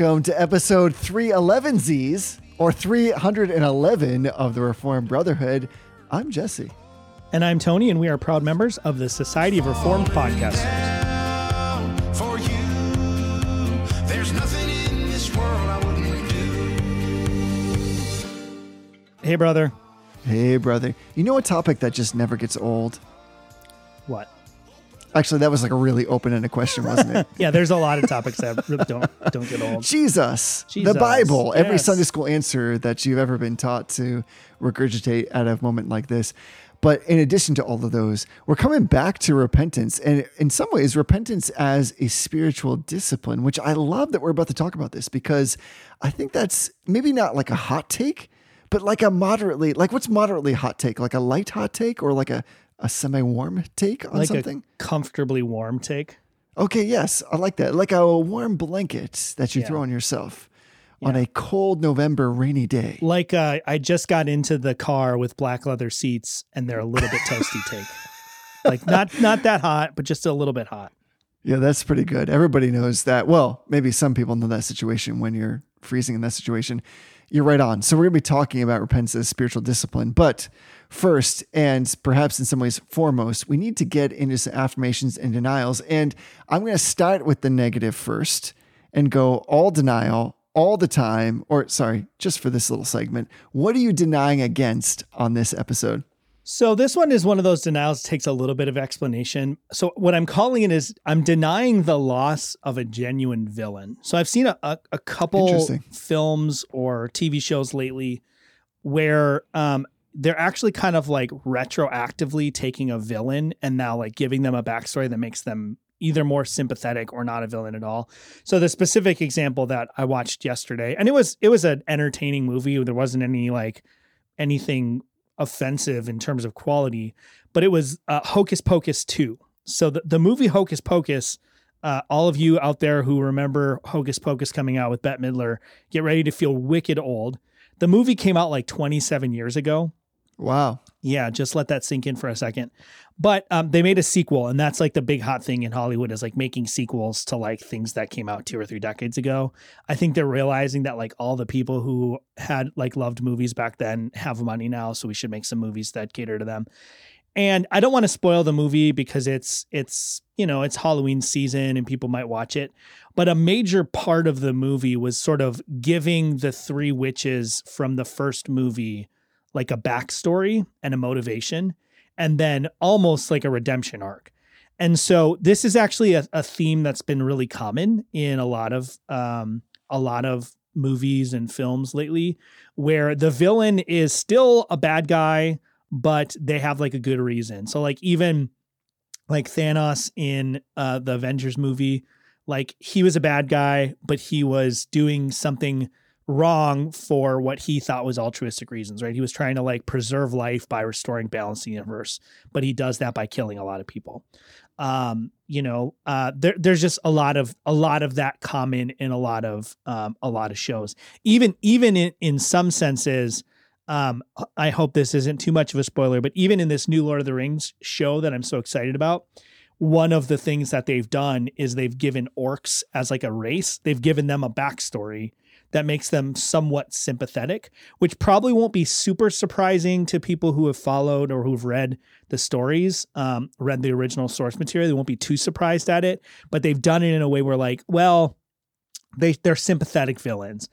welcome to episode 311Zs or 311 of the Reformed Brotherhood. I'm Jesse. And I'm Tony, and we are proud members of the Society of Reformed Podcasters. for you. There's nothing in this world I wouldn't do. Hey, brother. Hey, brother. You know a topic that just never gets old? What? Actually, that was like a really open ended question, wasn't it? Yeah, there's a lot of topics that don't don't get old. Jesus, Jesus, the Bible, every. Sunday school answer that you've ever been taught to regurgitate at a moment like this. But in addition to all of those, we're coming back to repentance. And in some ways, repentance as a spiritual discipline, which I love that we're about to talk about this because I think that's maybe not like a hot take, but like a moderately, like what's moderately hot take? Like a light hot take or like a, a semi warm take on Like something? a comfortably warm take. Okay, yes, I like that. Like a warm blanket that you Yeah. throw on yourself on a cold November rainy day. Like uh, I just got into the car with black leather seats, and they're a little bit toasty take. Like not not that hot, but just a little bit hot. Yeah, that's pretty good. Everybody knows that. Well, maybe some people know that situation when you're freezing in that situation. You're right on. So we're going to be talking about repentance as spiritual discipline. But first, and perhaps in some ways foremost, we need to get into some affirmations and denials. And I'm going to start with the negative first and go all denial all the time. Or sorry, just for this little segment. What are you denying against on this episode? So this one is one of those denials that takes a little bit of explanation. So what I'm calling it is I'm denying the loss of a genuine villain. So I've seen a, a, a couple films or TV shows lately where um, they're actually kind of like retroactively taking a villain and now like giving them a backstory that makes them either more sympathetic or not a villain at all. So the specific example that I watched yesterday, and it was it was an entertaining movie. There wasn't any like anything offensive in terms of quality, but it was uh, Hocus Pocus 2. So the, the movie Hocus Pocus, uh, all of you out there who remember Hocus Pocus coming out with Bette Midler, get ready to feel wicked old. The movie came out like 27 years ago. Wow. Yeah, just let that sink in for a second. But um, they made a sequel, and that's like the big hot thing in Hollywood is like making sequels to like things that came out two or three decades ago. I think they're realizing that like all the people who had like loved movies back then have money now, so we should make some movies that cater to them. And I don't want to spoil the movie because it's it's you know it's Halloween season and people might watch it. But a major part of the movie was sort of giving the three witches from the first movie like a backstory and a motivation, and then almost like a redemption arc. And so this is actually a, a theme that's been really common in a lot of um, a lot of movies and films lately, where the villain is still a bad guy, but they have like a good reason. So like even like Thanos in uh, the Avengers movie, like he was a bad guy, but he was doing something wrong for what he thought was altruistic reasons, right? He was trying to like preserve life by restoring balance in the universe, but he does that by killing a lot of people. Um, you know, uh, there, there's just a lot of a lot of that common in a lot of um, a lot of shows. Even even in in some senses, um, I hope this isn't too much of a spoiler, but even in this new Lord of the Rings show that I'm so excited about, one of the things that they've done is they've given orcs as like a race. They've given them a backstory that makes them somewhat sympathetic, which probably won't be super surprising to people who have followed or who've read the stories, um, read the original source material. They won't be too surprised at it, but they've done it in a way where like, well, they they're sympathetic villains.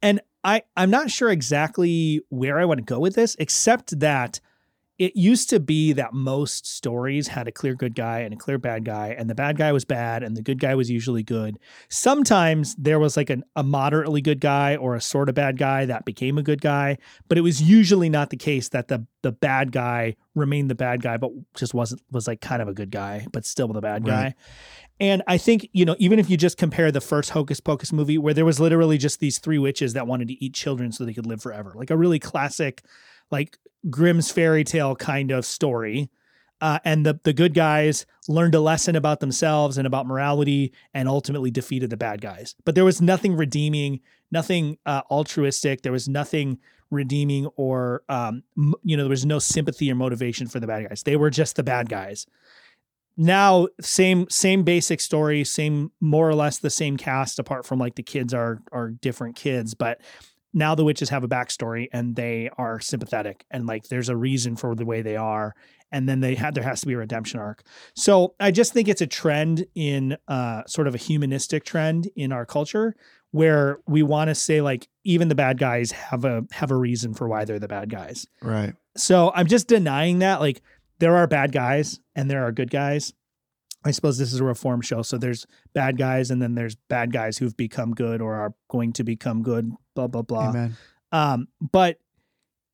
And I I'm not sure exactly where I want to go with this, except that it used to be that most stories had a clear good guy and a clear bad guy, and the bad guy was bad and the good guy was usually good. Sometimes there was like an, a moderately good guy or a sort of bad guy that became a good guy, but it was usually not the case that the the bad guy remained the bad guy, but just wasn't was like kind of a good guy, but still the bad guy. Right. And I think, you know, even if you just compare the first Hocus Pocus movie, where there was literally just these three witches that wanted to eat children so they could live forever, like a really classic, like Grimm's fairy tale kind of story. Uh, and the the good guys learned a lesson about themselves and about morality, and ultimately defeated the bad guys. But there was nothing redeeming, nothing uh, altruistic. There was nothing redeeming, or um, m- you know, there was no sympathy or motivation for the bad guys. They were just the bad guys. now same same basic story, same more or less the same cast, apart from like the kids are are different kids, but now the witches have a backstory and they are sympathetic and like there's a reason for the way they are. And then they had there has to be a redemption arc. So i just think it's a trend in uh sort of a humanistic trend in our culture where we want to say like even the bad guys have a have a reason for why they're the bad guys. Right. so i'm just denying that like there are bad guys and there are good guys i suppose this is a reform show so there's bad guys and then there's bad guys who've become good or are going to become good blah blah blah Amen. um, but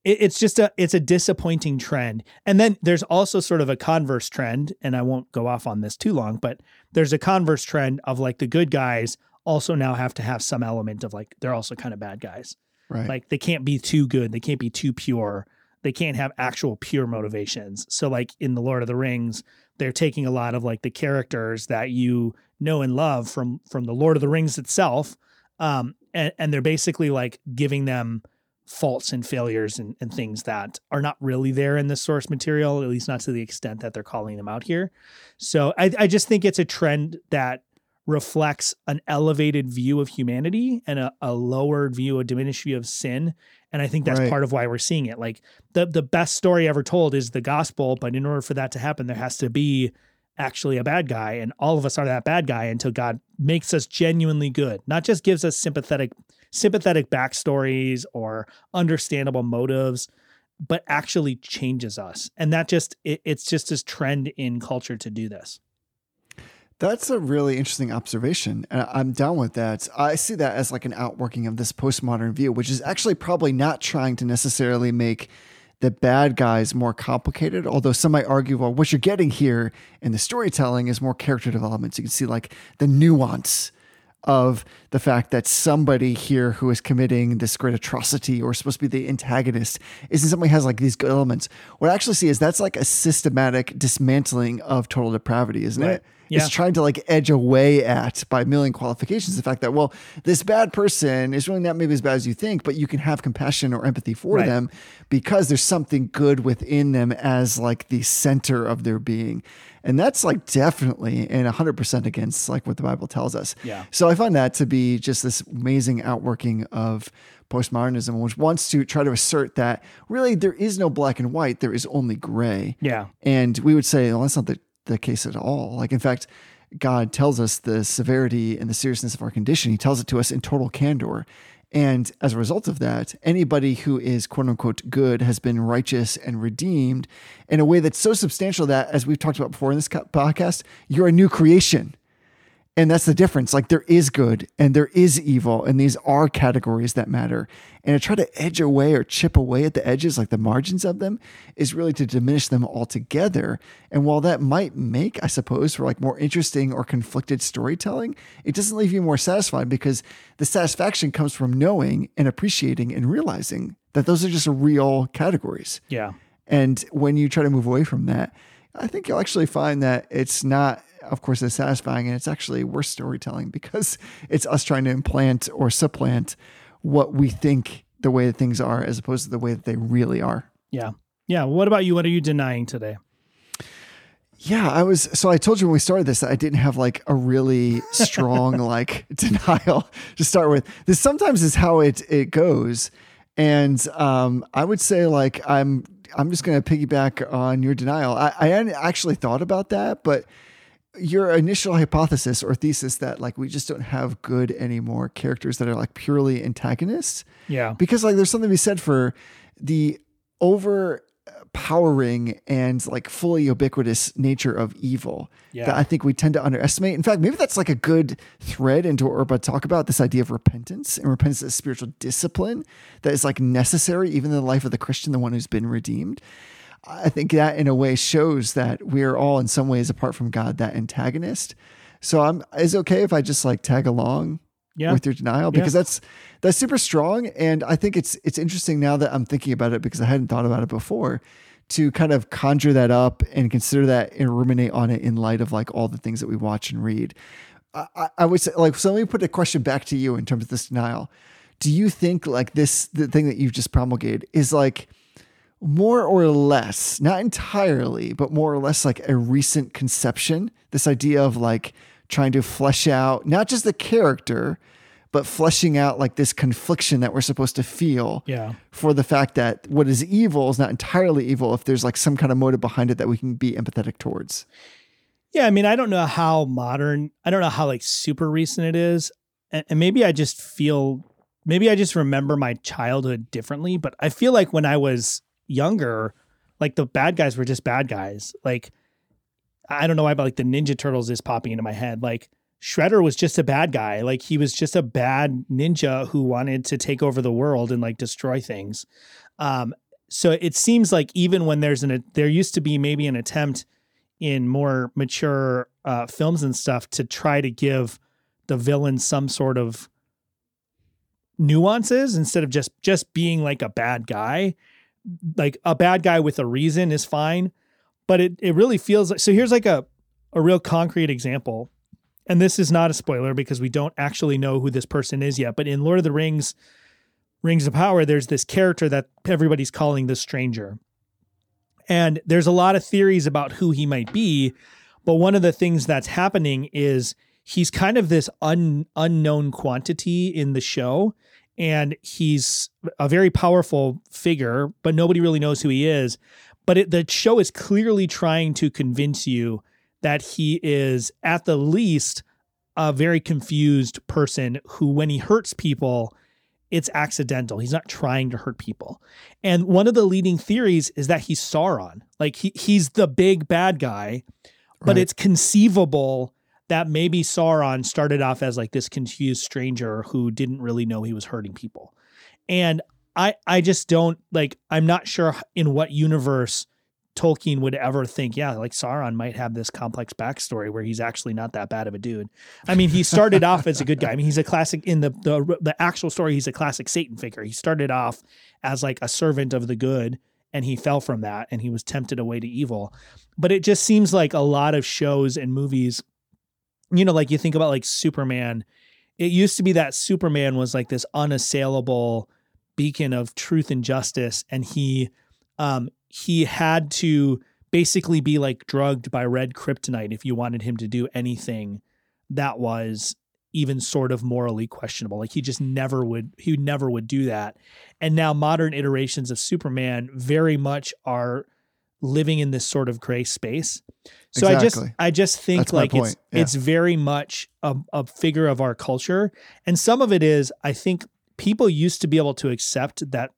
it, it's just a it's a disappointing trend. And then there's also sort of a converse trend, and I won't go off on this too long, but there's a converse trend of like the good guys also now have to have some element of like they're also kind of bad guys. Right. Like they can't be too good, they can't be too pure. They can't have actual pure motivations. So like in the Lord of the Rings, they're taking a lot of like the characters that you know and love from from the Lord of the Rings itself, um, and, and they're basically like giving them faults and failures and, and things that are not really there in the source material, at least not to the extent that they're calling them out here. So I, I just think it's a trend that reflects an elevated view of humanity and a, a lowered view, a diminished view of sin. And I think that's Right. part of why we're seeing it. Like the the best story ever told is the gospel, but in order for that to happen, there has to be actually a bad guy, and all of us are that bad guy until God makes us genuinely good, not just gives us sympathetic sympathetic backstories or understandable motives, but actually changes us. And that just it, it's just this trend in culture to do this. That's a really interesting observation. I'm down with that. I see that as like an outworking of this postmodern view, which is actually probably not trying to necessarily make the bad guys more complicated. Although some might argue, well, what you're getting here in the storytelling is more character development. So you can see like the nuance of the fact that somebody here who is committing this great atrocity or supposed to be the antagonist is in some way has like these good elements. What I actually see is that's like a systematic dismantling of total depravity, isn't Right. it? Yeah. It's trying to like edge away at by a million qualifications the fact that well this bad person is really not maybe as bad as you think but you can have compassion or empathy for Right. them because there's something good within them as like the center of their being and that's like definitely and 100% against like what the bible tells us Yeah. so i find that to be just this amazing outworking of postmodernism which wants to try to assert that really there is no black and white there is only gray Yeah. and we would say, well, that's not the, the case at all. Like, in fact, God tells us the severity and the seriousness of our condition. He tells it to us in total candor. And as a result of that, anybody who is quote unquote good has been righteous and redeemed in a way that's so substantial that, as we've talked about before in this podcast, you're a new creation. And that's the difference. Like there is good and there is evil, and these are categories that matter. And to try to edge away or chip away at the edges, like the margins of them, is really to diminish them altogether. And while that might make, I suppose, for like more interesting or conflicted storytelling, it doesn't leave you more satisfied because the satisfaction comes from knowing and appreciating and realizing that those are just real categories. Yeah. And when you try to move away from that, I think you'll actually find that it's not, of course, as satisfying and it's actually worse storytelling because it's us trying to implant or supplant what we think the way that things are as opposed to the way that they really are. Yeah. Yeah. What about you? What are you denying today? Yeah, I was. So I told you when we started this that I didn't have like a really strong like denial to start with. This sometimes is how it it goes, and um, I would say like I'm I'm just going to piggyback on your denial. I, I hadn't actually thought about that, but your initial hypothesis or thesis that like we just don't have good anymore characters that are like purely antagonists Yeah. because like there's something to be said for the overpowering and like fully ubiquitous nature of evil Yeah. that I think we tend to underestimate. In fact, maybe that's like a good thread into what we're about to talk about this idea of repentance and repentance as spiritual discipline that is like necessary even in the life of the Christian, the one who's been redeemed. I think that in a way shows that we are all in some ways apart from God that antagonist. So I'm is it okay if I just like tag along Yeah. with your denial because that's that's super strong and I think it's it's interesting now that I'm thinking about it because I hadn't thought about it before to kind of conjure that up and consider that and ruminate on it in light of like all the things that we watch and read. I, I- I would say like so let me put a question back to you in terms of this denial. Do you think like this the thing that you've just promulgated is like more or less, not entirely, but more or less like a recent conception. This idea of like trying to flesh out not just the character, but fleshing out like this confliction that we're supposed to feel Yeah. for the fact that what is evil is not entirely evil if there's like some kind of motive behind it that we can be empathetic towards. Yeah, I mean, I don't know how modern, I don't know how like super recent it is. And, and maybe I just feel, maybe I just remember my childhood differently, but I feel like when I was younger, like the bad guys were just bad guys. Like, I don't know why, but like the Ninja Turtles is popping into my head. Like, Shredder was just a bad guy. Like, he was just a bad ninja who wanted to take over the world and like destroy things. Um, so it seems like even when there's an, there used to be maybe an attempt in more mature uh, films and stuff to try to give the villain some sort of nuances instead of just just being like a bad guy like a bad guy with a reason is fine but it, it really feels like so here's like a a real concrete example and this is not a spoiler because we don't actually know who this person is yet but in lord of the rings rings of power there's this character that everybody's calling the stranger and there's a lot of theories about who he might be. But one of the things that's happening is he's kind of this un, unknown quantity in the show. And he's a very powerful figure, but nobody really knows who he is. But it, the show is clearly trying to convince you that he is, at the least, a very confused person who, when he hurts people, it's accidental. He's not trying to hurt people. And one of the leading theories is that he's Sauron. Like he he's the big bad guy, but Right. it's conceivable that maybe Sauron started off as like this confused stranger who didn't really know he was hurting people. And I I just don't like I'm not sure in what universe Tolkien would ever think, yeah, like Sauron might have this complex backstory where he's actually not that bad of a dude. I mean, he started off as a good guy. I mean, he's a classic in the the the actual story. He's a classic Satan figure. He started off as like a servant of the good, and he fell from that, and he was tempted away to evil. But it just seems like a lot of shows and movies, you know, like you think about like Superman. It used to be that Superman was like this unassailable beacon of truth and justice, and he um he had to basically be like drugged by red kryptonite if you wanted him to do anything that was even sort of morally questionable like he just never would he never would do that and now modern iterations of superman very much are living in this sort of gray space. So i just i just think That's like it's. Yeah. it's very much a, a figure of our culture. And some of it is i think people used to be able to accept that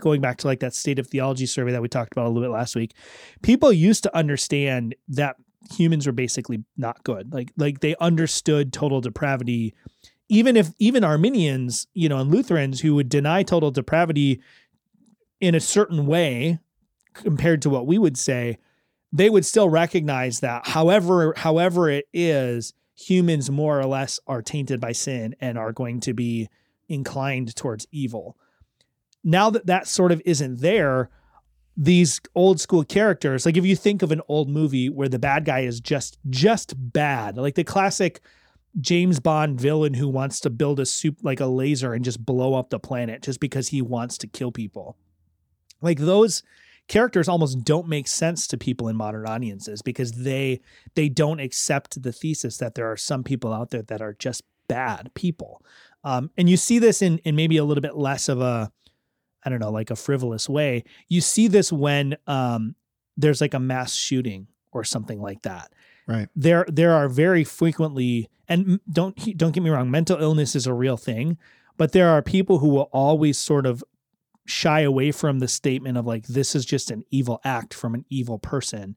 going back to like that state of theology survey that we talked about a little bit last week people used to understand that humans were basically not good. Like like they understood total depravity. Even if even arminians you know and lutherans who would deny total depravity in a certain way compared to what we would say they would still recognize that however however it is humans more or less are tainted by sin and are going to be inclined towards evil. Now that that sort of isn't there these old school characters like if you think of an old movie where the bad guy is just just bad like the classic James Bond villain who wants to build a soup like a laser and just blow up the planet just because he wants to kill people. Like those characters almost don't make sense to people in modern audiences because they they don't accept the thesis that there are some people out there that are just bad people um, and you see this in in maybe a little bit less of a I don't know, like a frivolous way. You see this when um, there's like a mass shooting or something like that. Right. There, there are very frequently, and don't don't get me wrong, mental illness is a real thing, but there are people who will always sort of shy away from the statement of like this is just an evil act from an evil person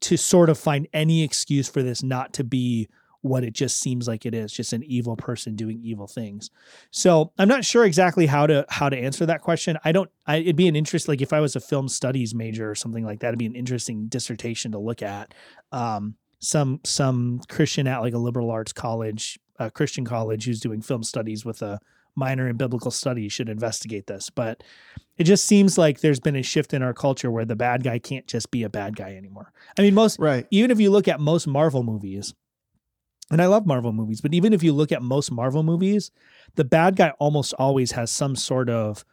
to sort of find any excuse for this not to be what it just seems like it is just an evil person doing evil things. So i'm not sure exactly how to how to answer that question. I don't I, it'd be an interest like if i was a film studies major or something like that it'd be an interesting dissertation to look at. Um some some christian at like a liberal arts college a christian college who's doing film studies with a minor in biblical studies should investigate this but it just seems like there's been a shift in our culture where the bad guy can't just be a bad guy anymore i mean most Right. even if you look at most Marvel movies, and I love Marvel movies, but even if you look at most Marvel movies, the bad guy almost always has some sort of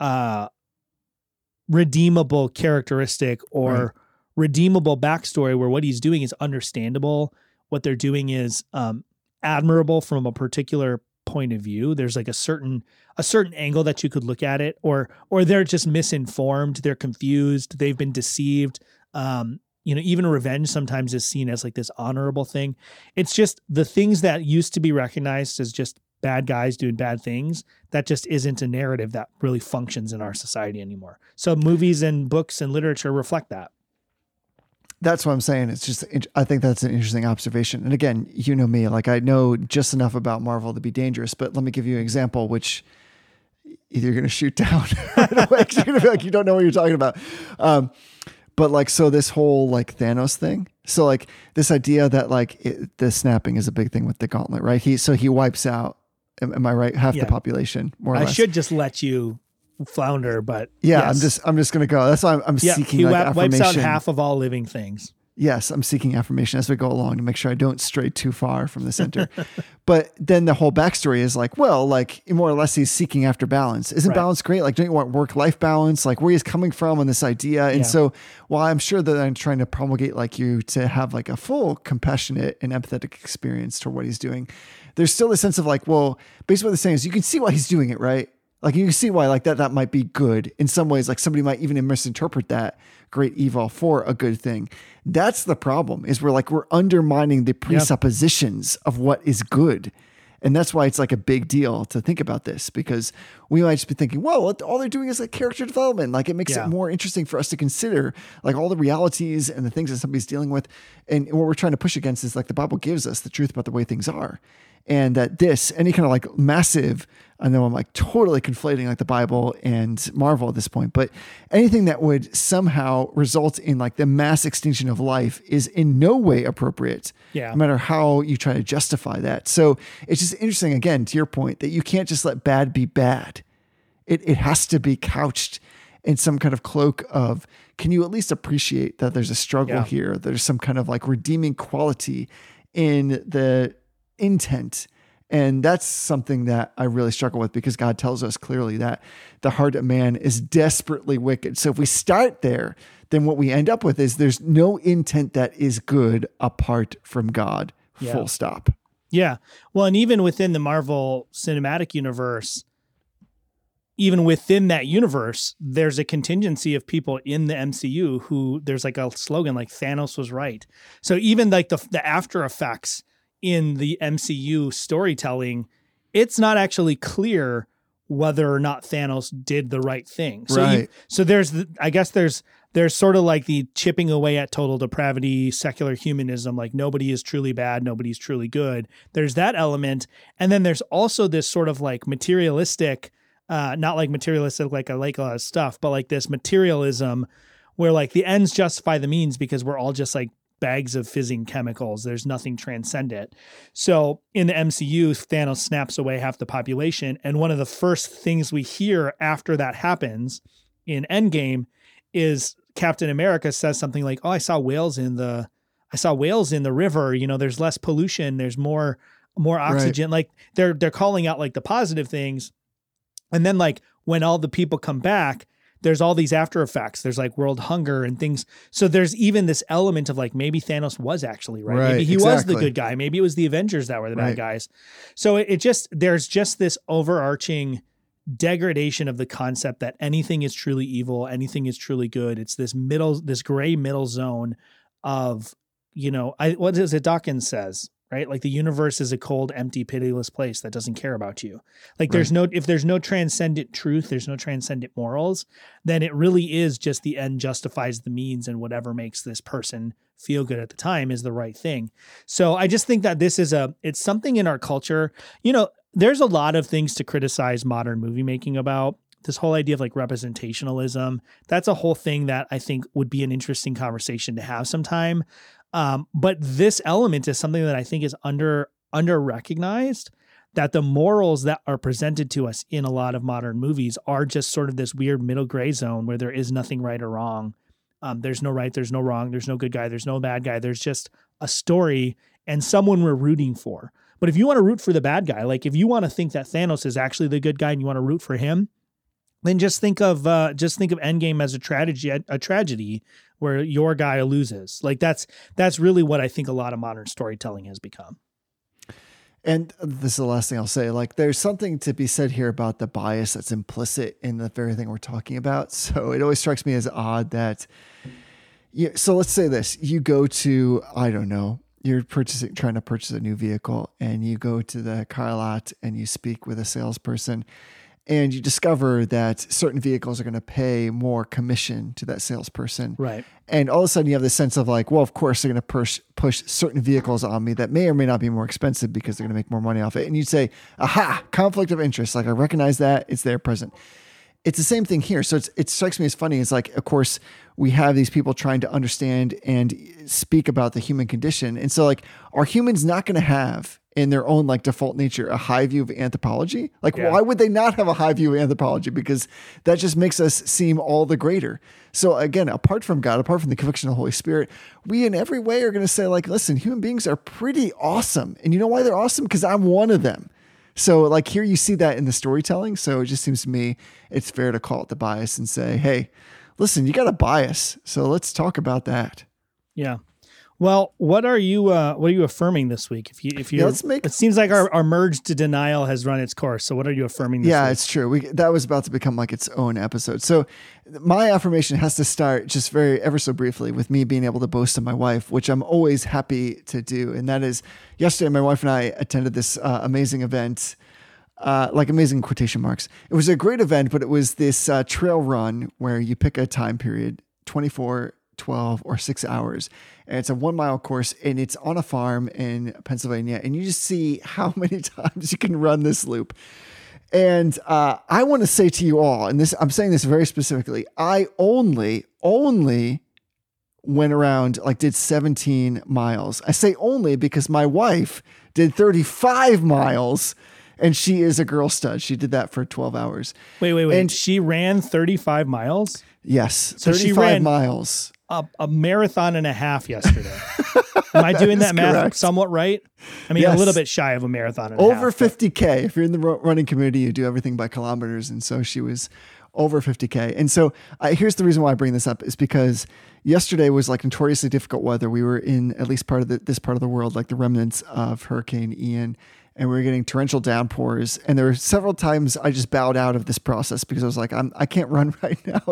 uh redeemable characteristic or Right. redeemable backstory where what he's doing is understandable. What they're doing is um, admirable from a particular point of view. There's like a certain a certain angle that you could look at it, or or they're just misinformed. They're confused. They've been deceived. Um, you know, even revenge sometimes is seen as like this honorable thing. It's just the things that used to be recognized as just bad guys doing bad things. That just isn't a narrative that really functions in our society anymore. So movies and books and literature reflect that. That's what I'm saying. It's just, I think that's an interesting observation. And again, you know me, like I know just enough about Marvel to be dangerous, but let me give you an example, which either you're going to shoot down right away you're going to be like, you don't know what you're talking about. Um, but like, so this whole like Thanos thing. So like this idea that like it, the snapping is a big thing with the gauntlet, right? He, so he wipes out, am, am I right? Half Yeah. the population, more or I less. should just let you flounder, but yeah, yes. I'm just, I'm just to go. That's why I'm, I'm yeah. seeking He like wi- wipes out half of all living things. yes, I'm seeking affirmation as we go along to make sure I don't stray too far from the center. but then the whole backstory is like, well, like more or less he's seeking after balance. Isn't Right. balance great? Like, don't you want work life balance? Like, where he's coming from on this idea. And Yeah. so, while I'm sure that I'm trying to promulgate like you to have like a full compassionate and empathetic experience to what he's doing, there's still a sense of like, well, basically what they're saying is you can see why he's doing it, right? Like you can see why like that that might be good in some ways. Like somebody might even misinterpret that great evil for a good thing. That's the problem. Is we're like we're undermining the presuppositions of what is good, and that's why it's like a big deal to think about this because we might just be thinking, well, all they're doing is like character development. Like it makes Yeah. it more interesting for us to consider like all the realities and the things that somebody's dealing with. And what we're trying to push against is like the Bible gives us the truth about the way things are and that this any kind of like massive i know i'm like totally conflating like the bible and marvel at this point but anything that would somehow result in like the mass extinction of life is in no way appropriate Yeah. no matter how you try to justify that so it's just interesting again to your point that you can't just let bad be bad it, it has to be couched in some kind of cloak of can you at least appreciate that there's a struggle Yeah. here there's some kind of like redeeming quality in the intent and that's something that I really struggle with because God tells us clearly that the heart of man is desperately wicked. So if we start there, then what we end up with is there's no intent that is good apart from God. Yeah. Full stop. Yeah. Well, and even within the Marvel Cinematic Universe, even within that universe, there's a contingency of people in the MCU who there's like a slogan like Thanos was right. So even like the the after effects in the MCU storytelling, it's not actually clear whether or not Thanos did the right thing. So you- so there's the, I guess there's there's sort of like the chipping away at total depravity, secular humanism, like nobody is truly bad, nobody's truly good. There's that element. And then there's also this sort of like materialistic, uh, not like materialistic, like I like a lot of stuff, but like this materialism where like the ends justify the means because we're all just like bags of fizzing chemicals. There's nothing transcendent. So in the MCU, Thanos snaps away half the population. And one of the first things we hear after that happens in Endgame is Captain America says something like, "Oh, I saw whales in the I saw whales in the river, you know, there's less pollution, there's more more oxygen." Like they're they're calling out like the positive things. And then like when all the people come back, there's all these after effects. There's like world hunger and things. So there's even this element of like maybe Thanos was actually right. Right, maybe he was the good guy. Maybe it was the Avengers that were the bad guys. So it, it just there's just this overarching degradation of the concept that anything is truly evil, anything is truly good. It's this middle, this gray middle zone of, you know, I what is it Dawkins says, right? Like the universe is a cold, empty, pitiless place that doesn't care about you. Like there's no if there's no transcendent truth, there's no transcendent morals, then it really is just the end justifies the means and whatever makes this person feel good at the time is the right thing. So I just think that this is a it's something in our culture. You know, there's a lot of things to criticize modern movie making about. This whole idea of like representationalism, that's a whole thing that I think would be an interesting conversation to have sometime. Um, but this element is something that I think is under under recognized that the morals that are presented to us in a lot of modern movies are just sort of this weird middle gray zone where there is nothing right or wrong. Um, there's no right, there's no wrong, there's no good guy, there's no bad guy. There's just a story and someone we're rooting for. But if you want to root for the bad guy, like if you want to think that Thanos is actually the good guy and you want to root for him, then just think of uh, just think of Endgame as a tragedy, a, tragedy where your guy loses. Like that's that's really what I think a lot of modern storytelling has become. And this is the last thing I'll say. Like, there's something to be said here about the bias that's implicit in the very thing we're talking about. So it always strikes me as odd that, you, so let's say this you go to, I don't know, you're purchasing, trying to purchase a new vehicle, and you go to the car lot and you speak with a salesperson, and you discover that certain vehicles are going to pay more commission to that salesperson. Right. And all of a sudden, you have this sense of like, well, of course, they're going to push push certain vehicles on me that may or may not be more expensive because they're going to make more money off it. And you'd say, aha, conflict of interest. Like I recognize that it's there present. It's the same thing here. So it's, it strikes me as funny. It's like, of course, we have these people trying to understand and speak about the human condition. And so, like, are humans not going to have in their own like default nature a high view of anthropology? Like, Yeah. why would they not have a high view of anthropology? Because that just makes us seem all the greater. So again, apart from God, apart from the conviction of the Holy Spirit, we in every way are going to say, like, listen, human beings are pretty awesome. And you know why they're awesome? Because I'm one of them. So like here you see that in the storytelling. So it just seems to me it's fair to call it the bias and say, hey, listen, you got a bias. So let's talk about that. Yeah. Well, what are you uh what are you affirming this week? If you if you Yeah, let's make- it seems like our, our merge to denial has run its course. So what are you affirming this Yeah, week? it's true. We that was about to become like its own episode. So my affirmation has to start just very ever so briefly with me being able to boast of my wife, which I'm always happy to do. And that is yesterday my wife and I attended this uh, amazing event. Uh, like amazing quotation marks. It was a great event, but it was this uh, trail run where you pick a time period 24, 12, or six hours. And it's a one mile course and it's on a farm in Pennsylvania. And you just see how many times you can run this loop. And uh, I want to say to you all, and this I'm saying this very specifically, I only, only went around like did 17 miles. I say only because my wife did 35 miles and she is a girl stud. She did that for 12 hours. Wait, wait, wait. And- she ran 35 miles, Yes, So 35 she ran- miles. A, a marathon and a half yesterday. Am I doing that That's math correct. somewhat right? I mean, a little bit shy of a marathon and a Over half, 50K. If you're in the running community, you do everything by kilometers. And so she was over 50K. And so uh, here's the reason why I bring this up is because yesterday was like notoriously difficult weather. We were in at least part of the, this part of the world, like the remnants of Hurricane Ian, and we were getting torrential downpours. And there were several times I just bowed out of this process because I was like, I'm, I can't run right now.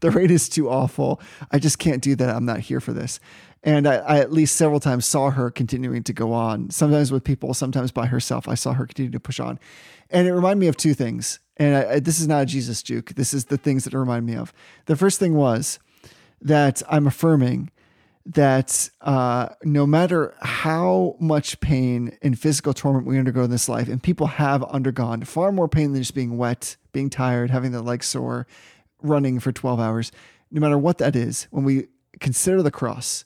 the rate is too awful. I just can't do that. I'm not here for this. And I, I at least several times saw her continuing to go on, sometimes with people, sometimes by herself. I saw her continue to push on. And it reminded me of two things. And I, this is not a Jesus juke. This is the things that it remind me of. The first thing was that I'm affirming that uh, no matter how much pain and physical torment we undergo in this life, and people have undergone far more pain than just being wet, being tired, having their legs sore, running for 12 hours, no matter what that is, when we consider the cross,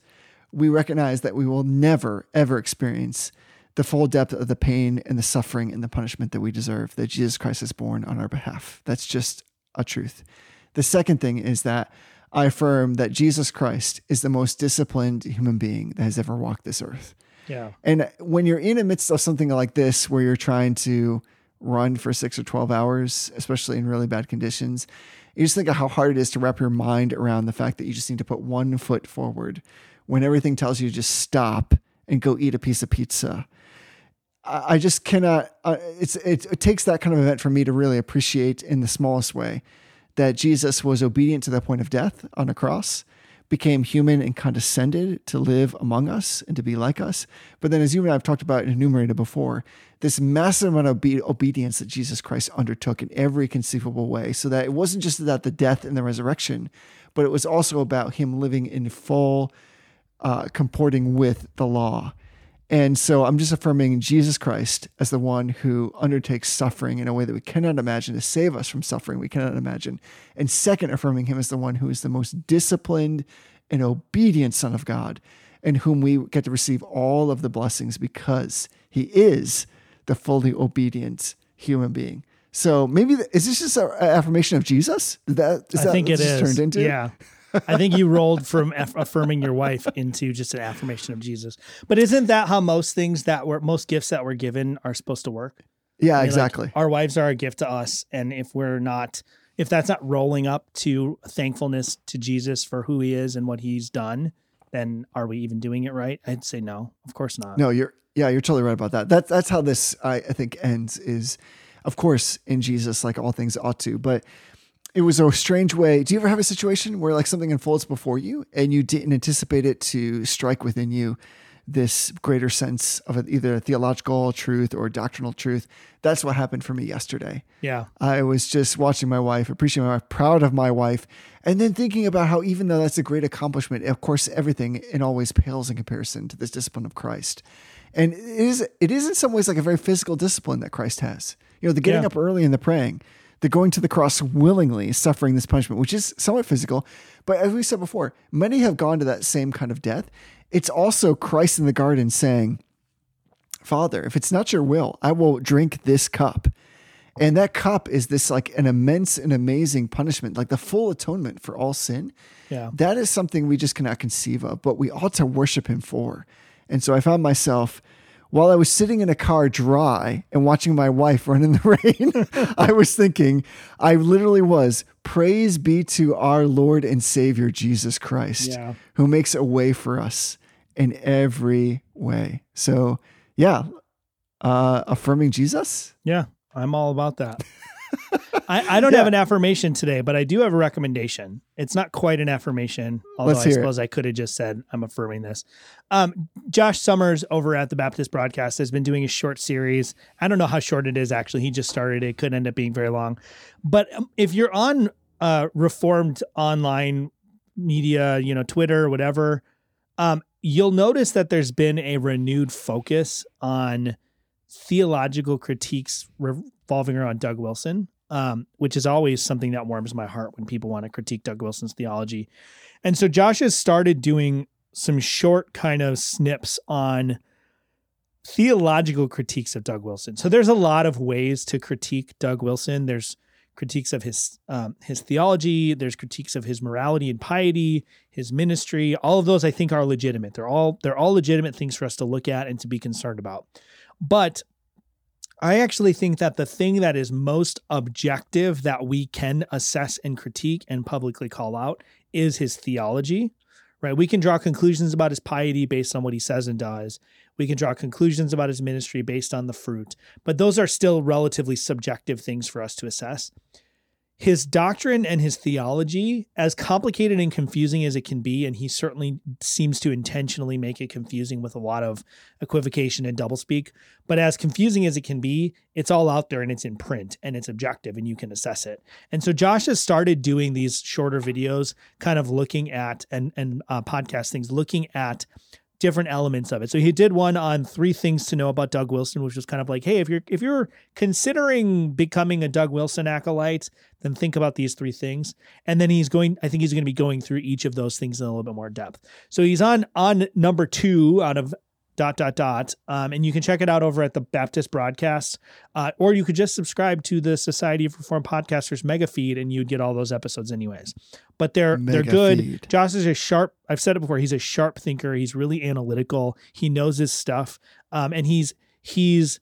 we recognize that we will never, ever experience the full depth of the pain and the suffering and the punishment that we deserve that Jesus Christ has borne on our behalf. That's just a truth. The second thing is that I affirm that Jesus Christ is the most disciplined human being that has ever walked this earth. Yeah. And when you're in the midst of something like this, where you're trying to run for six or 12 hours, especially in really bad conditions, you just think of how hard it is to wrap your mind around the fact that you just need to put one foot forward when everything tells you to just stop and go eat a piece of pizza. I I just cannot. Uh, it's it, it takes that kind of event for me to really appreciate in the smallest way that Jesus was obedient to the point of death on a cross, became human and condescended to live among us and to be like us. But then, as you and I have talked about and enumerated before, this massive amount of obe- obedience that Jesus Christ undertook in every conceivable way, so that it wasn't just about the death and the resurrection, but it was also about him living in full uh, comporting with the law. And so I'm just affirming Jesus Christ as the one who undertakes suffering in a way that we cannot imagine to save us from suffering we cannot imagine. And second, affirming him as the one who is the most disciplined and obedient Son of God, and whom we get to receive all of the blessings because he is the fully obedient human being. So maybe th- is this just an affirmation of Jesus? Is that is I that think it is. turned into? Yeah. I think you rolled from aff- affirming your wife into just an affirmation of Jesus. But isn't that how most things that were most gifts that were given are supposed to work? yeah, I mean, like, exactly. our wives are a gift to us, and if we're not if that's not rolling up to thankfulness to Jesus for who he is and what he's done, then are we even doing it right? I'd say no. Of course not. No, you're yeah, you're totally right about that. That's that's how this I, I think ends is of course in Jesus like all things ought to, but it was a strange way. Do you ever have a situation where like something unfolds before you and you didn't anticipate it to strike within you this greater sense of either theological truth or doctrinal truth? That's what happened for me yesterday. Yeah. I was just watching my wife, appreciating my wife, proud of my wife, and then thinking about how even though that's a great accomplishment, of course, everything in always pales in comparison to this discipline of Christ. And it is it is in some ways like a very physical discipline that Christ has. You know, the getting Yeah. up early and the praying, the going to the cross willingly, suffering this punishment, which is somewhat physical. But as we said before, many have gone to that same kind of death. It's also Christ in the garden saying, Father, if it's not your will, I will drink this cup. And that cup is this like an immense and amazing punishment, like the full atonement for all sin. Yeah. That is something we just cannot conceive of, but we ought to worship him for. And so I found myself while I was sitting in a car dry and watching my wife run in the rain, I was thinking, I literally was, praise be to our Lord and Savior Jesus Christ, Yeah. who makes a way for us in every way. So, yeah, uh, affirming Jesus. Yeah. I'm all about that. I, I don't have an affirmation today, but I do have a recommendation. It's not quite an affirmation, although I hear it. suppose I could have just said I'm affirming this. Um, Josh Summers over at the Baptist Broadcast has been doing a short series. I don't know how short it is actually. He just started it; could end up being very long. But um, if you're on uh, Reformed online media, you know, Twitter, whatever, um, you'll notice that there's been a renewed focus on theological critiques revolving around Doug Wilson, um, which is always something that warms my heart when people want to critique Doug Wilson's theology. And so Josh has started doing some short kind of snips on theological critiques of Doug Wilson. So there's a lot of ways to critique Doug Wilson. There's critiques of his um, his theology. There's critiques of his morality and piety, his ministry. All of those I think are legitimate. They're all they're all legitimate things for us to look at and to be concerned about. But I actually think that the thing that is most objective that we can assess and critique and publicly call out is his theology. Right? We can draw conclusions about his piety based on what he says and does. We can draw conclusions about his ministry based on the fruit, but those are still relatively subjective things for us to assess. His doctrine and his theology, as complicated and confusing as it can be, and he certainly seems to intentionally make it confusing with a lot of equivocation and doublespeak, but as confusing as it can be, it's all out there and it's in print and it's objective and you can assess it. And so Josh has started doing these shorter videos, kind of looking at and and uh, podcast things, looking at different elements of it. So he did one on three things to know about Doug Wilson, which was kind of like, hey, if you're if you're considering becoming a Doug Wilson acolyte, then think about these three things. And then he's going, I think he's going to be going through each of those things in a little bit more depth. So he's on on number two out of dot dot dot. Um, and you can check it out over at the baptist broadcast. Uh, or you could just subscribe to the society of reformed podcasters mega feed and you'd get all those episodes anyways. But they're they're good. feed. josh is a sharp i've said it before he's a sharp thinker. He's really analytical. He knows his stuff. Um, and he's he's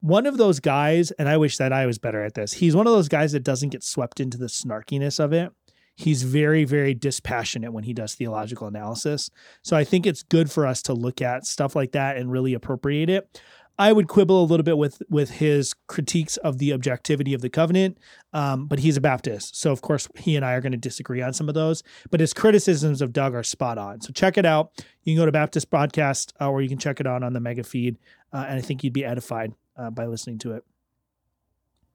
one of those guys and i wish that i was better at this. He's one of those guys that doesn't get swept into the snarkiness of it he's very very dispassionate when he does theological analysis. So i think it's good for us to look at stuff like that and really appropriate it. I would quibble a little bit with with his critiques of the objectivity of the covenant um, but he's a baptist so of course he and i are going to disagree on some of those but his criticisms of doug are spot on. So check it out. You can go to baptist Broadcast, uh, or you can check it out on the mega feed uh, and i think you'd be edified uh, by listening to it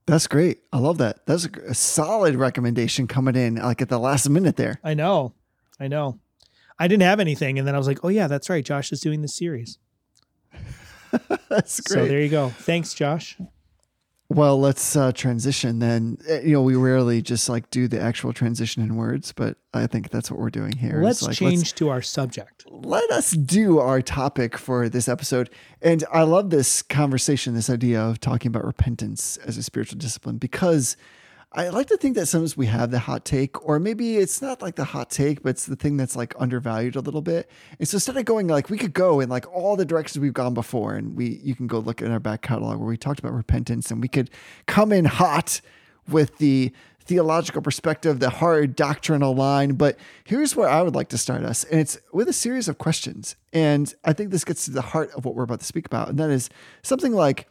That's great. I love that. That's a, solid recommendation coming in like at the last minute there. i know i know i didn't have anything and then i was like oh yeah that's right josh is doing this series That's So there you go. Thanks, Josh. Well, let's uh, transition then. Uh, You know, we rarely just like do the actual transition in words, but I think that's what we're doing here. Let's like, change to our subject. let us do our topic for this episode. And I love this conversation, this idea of talking about repentance as a spiritual discipline, because I like to think that sometimes we have the hot take, or maybe it's not like the hot take, but it's the thing that's like undervalued a little bit. And so instead of going like we could go in like all the directions we've gone before, and we you can go look at our back catalog where we talked about repentance, and we could come in hot with the theological perspective, the hard doctrinal line. But here's where I would like to start us, and it's with a series of questions. And I think this gets to the heart of what we're about to speak about, and that is something like.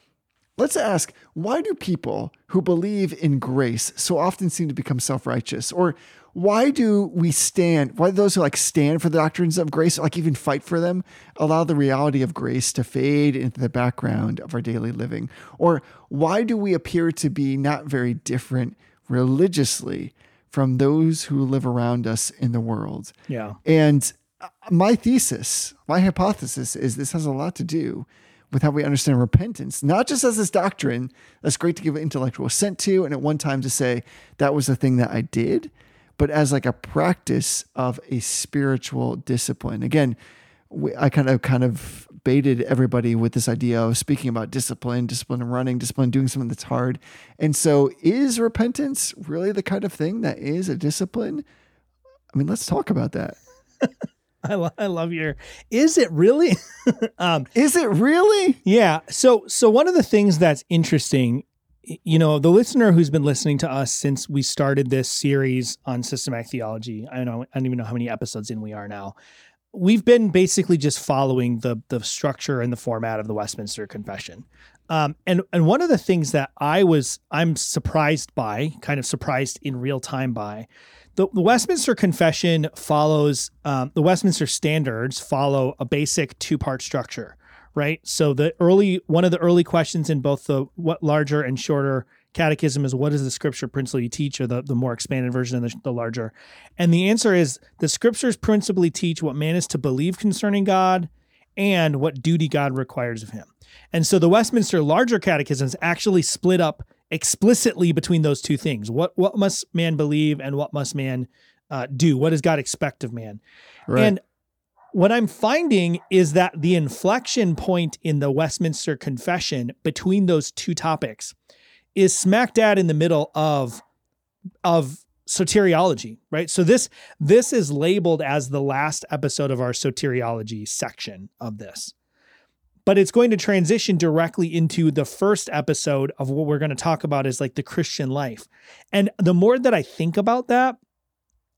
Let's ask why do people who believe in grace so often seem to become self righteous? Or why do we stand, why do those who like stand for the doctrines of grace, like even fight for them, allow the reality of grace to fade into the background of our daily living? Or why do we appear to be not very different religiously from those who live around us in the world? Yeah. And uh, my thesis, my hypothesis is this has a lot to do with how we understand repentance, not just as this doctrine that's great to give intellectual assent to, and at one time to say that was the thing that I did, but as like a practice of a spiritual discipline. Again, we, I kind of kind of baited everybody with this idea of speaking about discipline, discipline and running, discipline doing something that's hard. And so, is repentance really the kind of thing that is a discipline? I mean, let's talk about that. I, lo- I love your. Is it really? um, Is it really? yeah. So so one of the things that's interesting, you know, the listener who's been listening to us since we started this series on systematic theology. I don't know. I don't even know how many episodes in we are now. We've been basically just following the the structure and the format of the Westminster Confession. Um, and and one of the things that I was I'm surprised by, kind of surprised in real time by, the, the Westminster Confession follows um, the Westminster Standards follow a basic two part structure, right? So the early one of the early questions in both the what larger and shorter catechism is what does the scripture principally teach, or the, the more expanded version of the, the larger, and the answer is the scriptures principally teach what man is to believe concerning God and what duty God requires of him. And so the Westminster larger catechisms actually split up explicitly between those two things. What what must man believe and what must man uh, do? What does God expect of man? Right. And what I'm finding is that the inflection point in the Westminster Confession between those two topics is smack dab in the middle of of soteriology, right? So this this is labeled as the last episode of our soteriology section of this. But it's going to transition directly into the first episode of what we're going to talk about is like the Christian life. And the more that I think about that,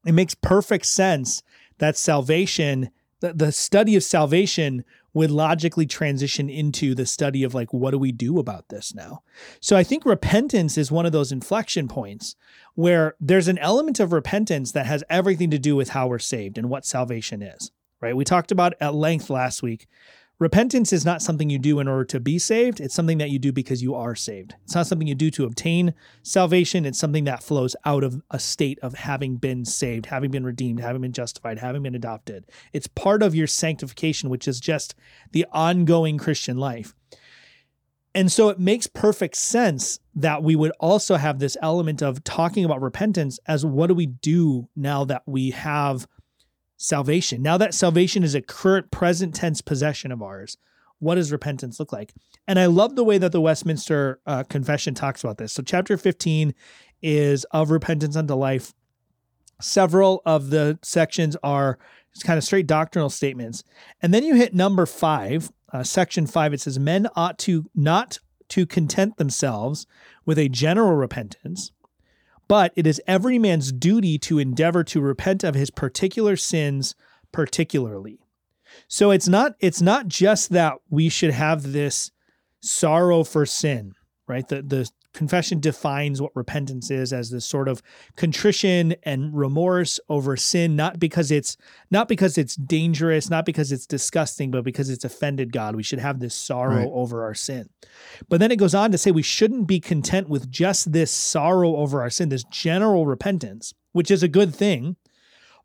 it makes perfect sense that salvation, the, study of salvation would logically transition into the study of like, what do we do about this now? So I think repentance is one of those inflection points where there's an element of repentance that has everything to do with how we're saved and what salvation is, right? We talked about at length last week. Repentance is not something you do in order to be saved. It's something that you do because you are saved. It's not something you do to obtain salvation. It's something that flows out of a state of having been saved, having been redeemed, having been justified, having been adopted. It's part of your sanctification, which is just the ongoing Christian life. And so it makes perfect sense that we would also have this element of talking about repentance as what do we do now that we have salvation? Now that salvation is a current present tense possession of ours, what does repentance look like? And I love the way that the Westminster uh, Confession talks about this. So, chapter 15 is of repentance unto life. Several of the sections are kind of straight doctrinal statements. And then you hit number five, uh, section five. It says, Men ought to not to content themselves with a general repentance, but it is every man's duty to endeavor to repent of his particular sins particularly. So it's not it's not just that we should have this sorrow for sin, right? The the confession defines what repentance is as this sort of contrition and remorse over sin not because it's not because it's dangerous not because it's disgusting but because it's offended god. We should have this sorrow Right. over our sin. But then it goes on to say we shouldn't be content with just this sorrow over our sin this general repentance which is a good thing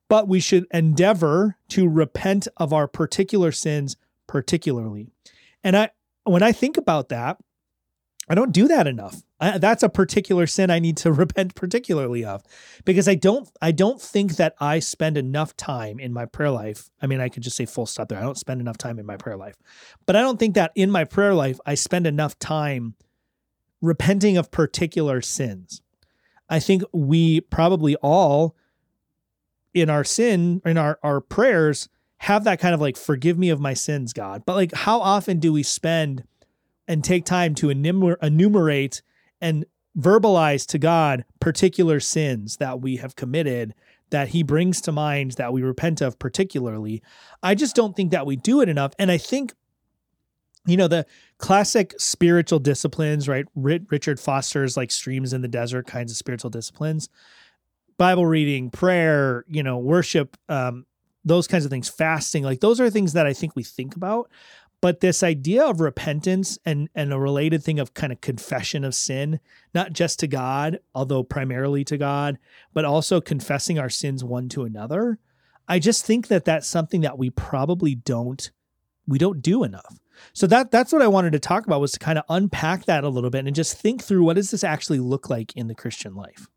but we should endeavor to repent of our particular sins particularly. And i when i think about that I don't do that enough. I, that's a particular sin I need to repent particularly of, because I don't. I don't think that I spend enough time in my prayer life. I mean, I could just say full stop there. I don't spend enough time in my prayer life, but I don't think that in my prayer life I spend enough time repenting of particular sins. I think we probably all, in our sin, in our our prayers, have that kind of like forgive me of my sins, God. But like, how often do we spend and take time to enumerate and verbalize to God particular sins that we have committed that he brings to mind that we repent of particularly. I just don't think that we do it enough. And I think, you know, the classic spiritual disciplines, right? Ri- Richard Foster's like streams in the desert kinds of spiritual disciplines, Bible reading, prayer, you know, worship, um, those kinds of things, fasting, like those are things that I think we think about. But this idea of repentance and and a related thing of kind of confession of sin, not just to God, although primarily to God, but also confessing our sins one to another. I just think that that's something that we probably don't we don't do enough. So that that's what I wanted to talk about was to kind of unpack that a little bit and just think through what does this actually look like in the Christian life.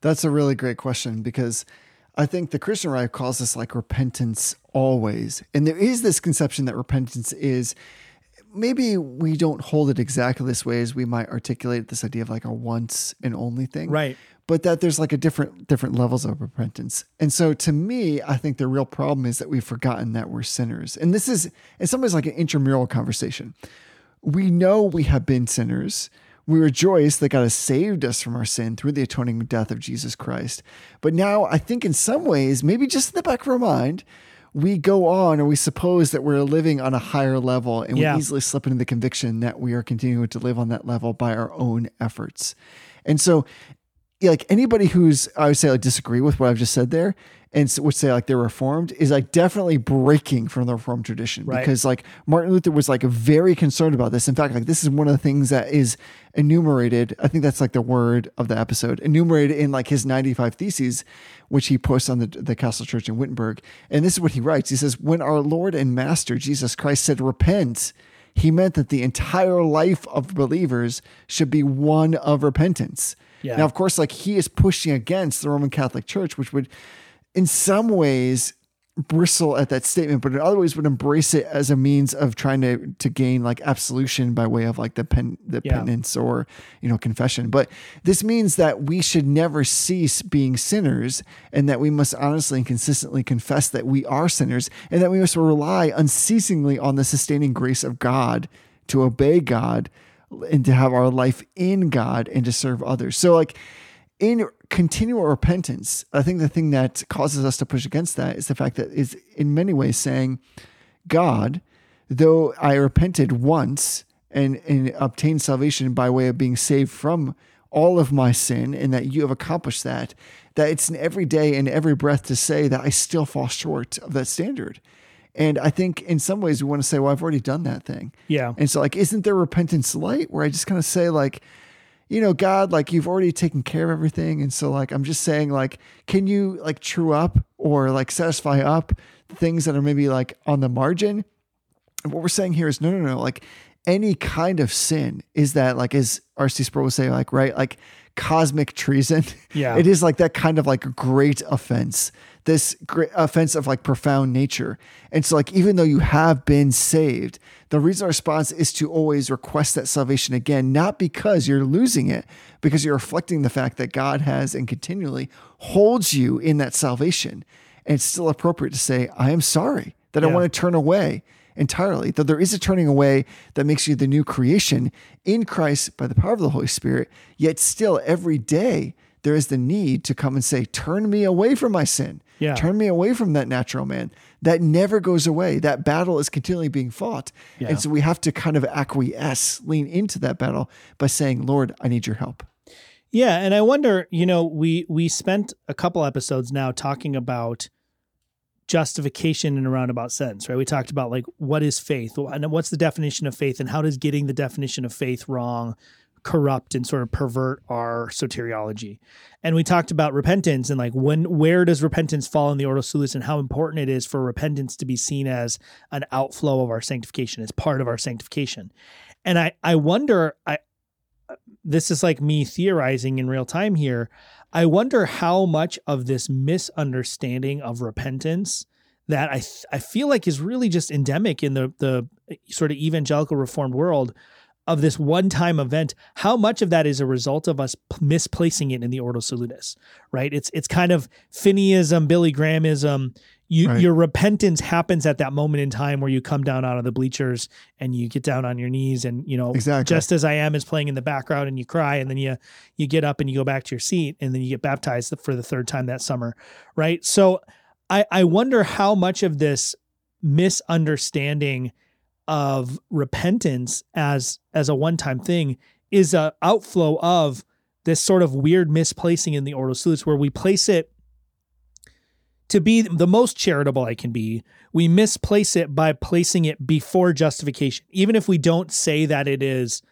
That's a really great question because I think the Christian right calls this like repentance always. And there is this conception that repentance is maybe we don't hold it exactly this way as we might articulate this idea of like a once and only thing. Right. But that there's like a different different levels of repentance. And so to me, I think the real problem is that we've forgotten that we're sinners. And this is in some ways like an intramural conversation. We know we have been sinners. We rejoice that God has saved us from our sin through the atoning death of Jesus Christ. But now I think in some ways, maybe just in the back of our mind, we go on or we suppose that we're living on a higher level and Yeah. we easily slip into the conviction that we are continuing to live on that level by our own efforts. And so like anybody who's I would say like disagree with what I've just said there and would say like they're reformed is like definitely breaking from the reformed tradition Right. because like Martin Luther was like very concerned about this. In fact, like this is one of the things that is enumerated. I think that's like the word of the episode enumerated in like his 95 theses, which he posts on the, the Castle Church in Wittenberg. And this is what he writes. He says, when our Lord and Master Jesus Christ said, repent, he meant that the entire life of believers should be one of repentance. Yeah. Now, of course, like he is pushing against the Roman Catholic Church, which would, in some ways, bristle at that statement, but in other ways would embrace it as a means of trying to to gain like absolution by way of like the pen the Yeah. penance or you know confession. But this means that we should never cease being sinners, and that we must honestly and consistently confess that we are sinners, and that we must rely unceasingly on the sustaining grace of God to obey God and to have our life in God and to serve others. So like in continual repentance, I think the thing that causes us to push against that is the fact that is in many ways saying, God, though I repented once and, and obtained salvation by way of being saved from all of my sin, and that you have accomplished that, that it's an every day and every breath to say that I still fall short of that standard. And I think in some ways we want to say, well, I've already done that thing. Yeah. And so, like, isn't there repentance light where I just kind of say, like, you know, God, like, you've already taken care of everything. And so, like, I'm just saying, like, can you, like, true up or, like, satisfy up things that are maybe, like, on the margin? And what we're saying here is no, no, no. Like, any kind of sin is that, like, as R.C. Sproul would say, like, right, like, cosmic treason. Yeah. It is like that kind of like great offense, this great offense of like profound nature. And so, like, even though you have been saved, the reason our response is to always request that salvation again, not because you're losing it, because you're reflecting the fact that God has and continually holds you in that salvation. And it's still appropriate to say, I am sorry that I want to turn away entirely. Though there is a turning away that makes you the new creation in Christ by the power of the Holy Spirit, yet still every day there is the need to come and say, Turn me away from my sin. Yeah. Turn me away from that natural man. That never goes away. That battle is continually being fought. Yeah. And so we have to kind of acquiesce, lean into that battle by saying, Lord, I need your help. Yeah, and I wonder, you know, we we spent a couple episodes now talking about justification in a roundabout sense, right? We talked about like what is faith and what's the definition of faith and how does getting the definition of faith wrong corrupt and sort of pervert our soteriology. And we talked about repentance and like when where does repentance fall in the Ordo Salutis and how important it is for repentance to be seen as an outflow of our sanctification, as part of our sanctification. And I I wonder I this is like me theorizing in real time here. I wonder how much of this misunderstanding of repentance that I th- I feel like is really just endemic in the the eh, sort of evangelical reformed world of this one time event, how much of that is a result of us p- misplacing it in the Ordo Salutis, right? It's it's kind of Finneyism, Billy Grahamism. You, Right. Your repentance happens at that moment in time where you come down out of the bleachers and you get down on your knees and you know Exactly. just as I am is playing in the background and you cry and then you you get up and you go back to your seat and then you get baptized for the third time that summer, right? So I I wonder how much of this misunderstanding of repentance as as a one-time thing is a outflow of this sort of weird misplacing in the Ordo Salutis where we place it to be the most charitable I can be, we misplace it by placing it before justification. Even if we don't say that it is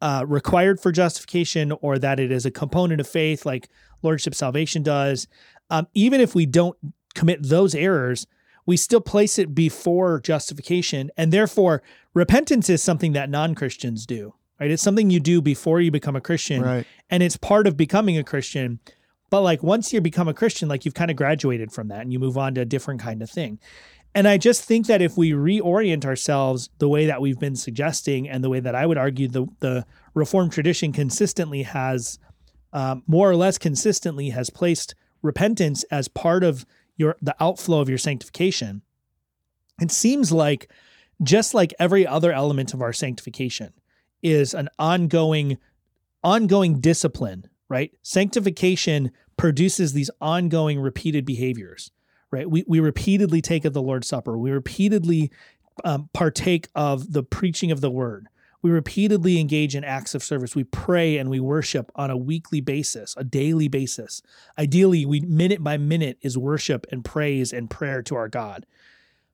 uh, required for justification or that it is a component of faith, like Lordship salvation does, um, even if we don't commit those errors, we still place it before justification. And therefore, repentance is something that non Christians do, right? It's something you do before you become a Christian Right. and it's part of becoming a Christian. But like once you become a Christian, like you've kind of graduated from that and you move on to a different kind of thing. And I just think that if we reorient ourselves the way that we've been suggesting and the way that I would argue the the Reformed tradition consistently has, um, more or less consistently has placed repentance as part of your the outflow of your sanctification. It seems like just like every other element of our sanctification is an ongoing ongoing discipline, right? Sanctification produces these ongoing repeated behaviors, right? We, we repeatedly take of the Lord's Supper. We repeatedly um, partake of the preaching of the word. We repeatedly engage in acts of service. We pray and we worship on a weekly basis, a daily basis. Ideally, we minute by minute is worship and praise and prayer to our God.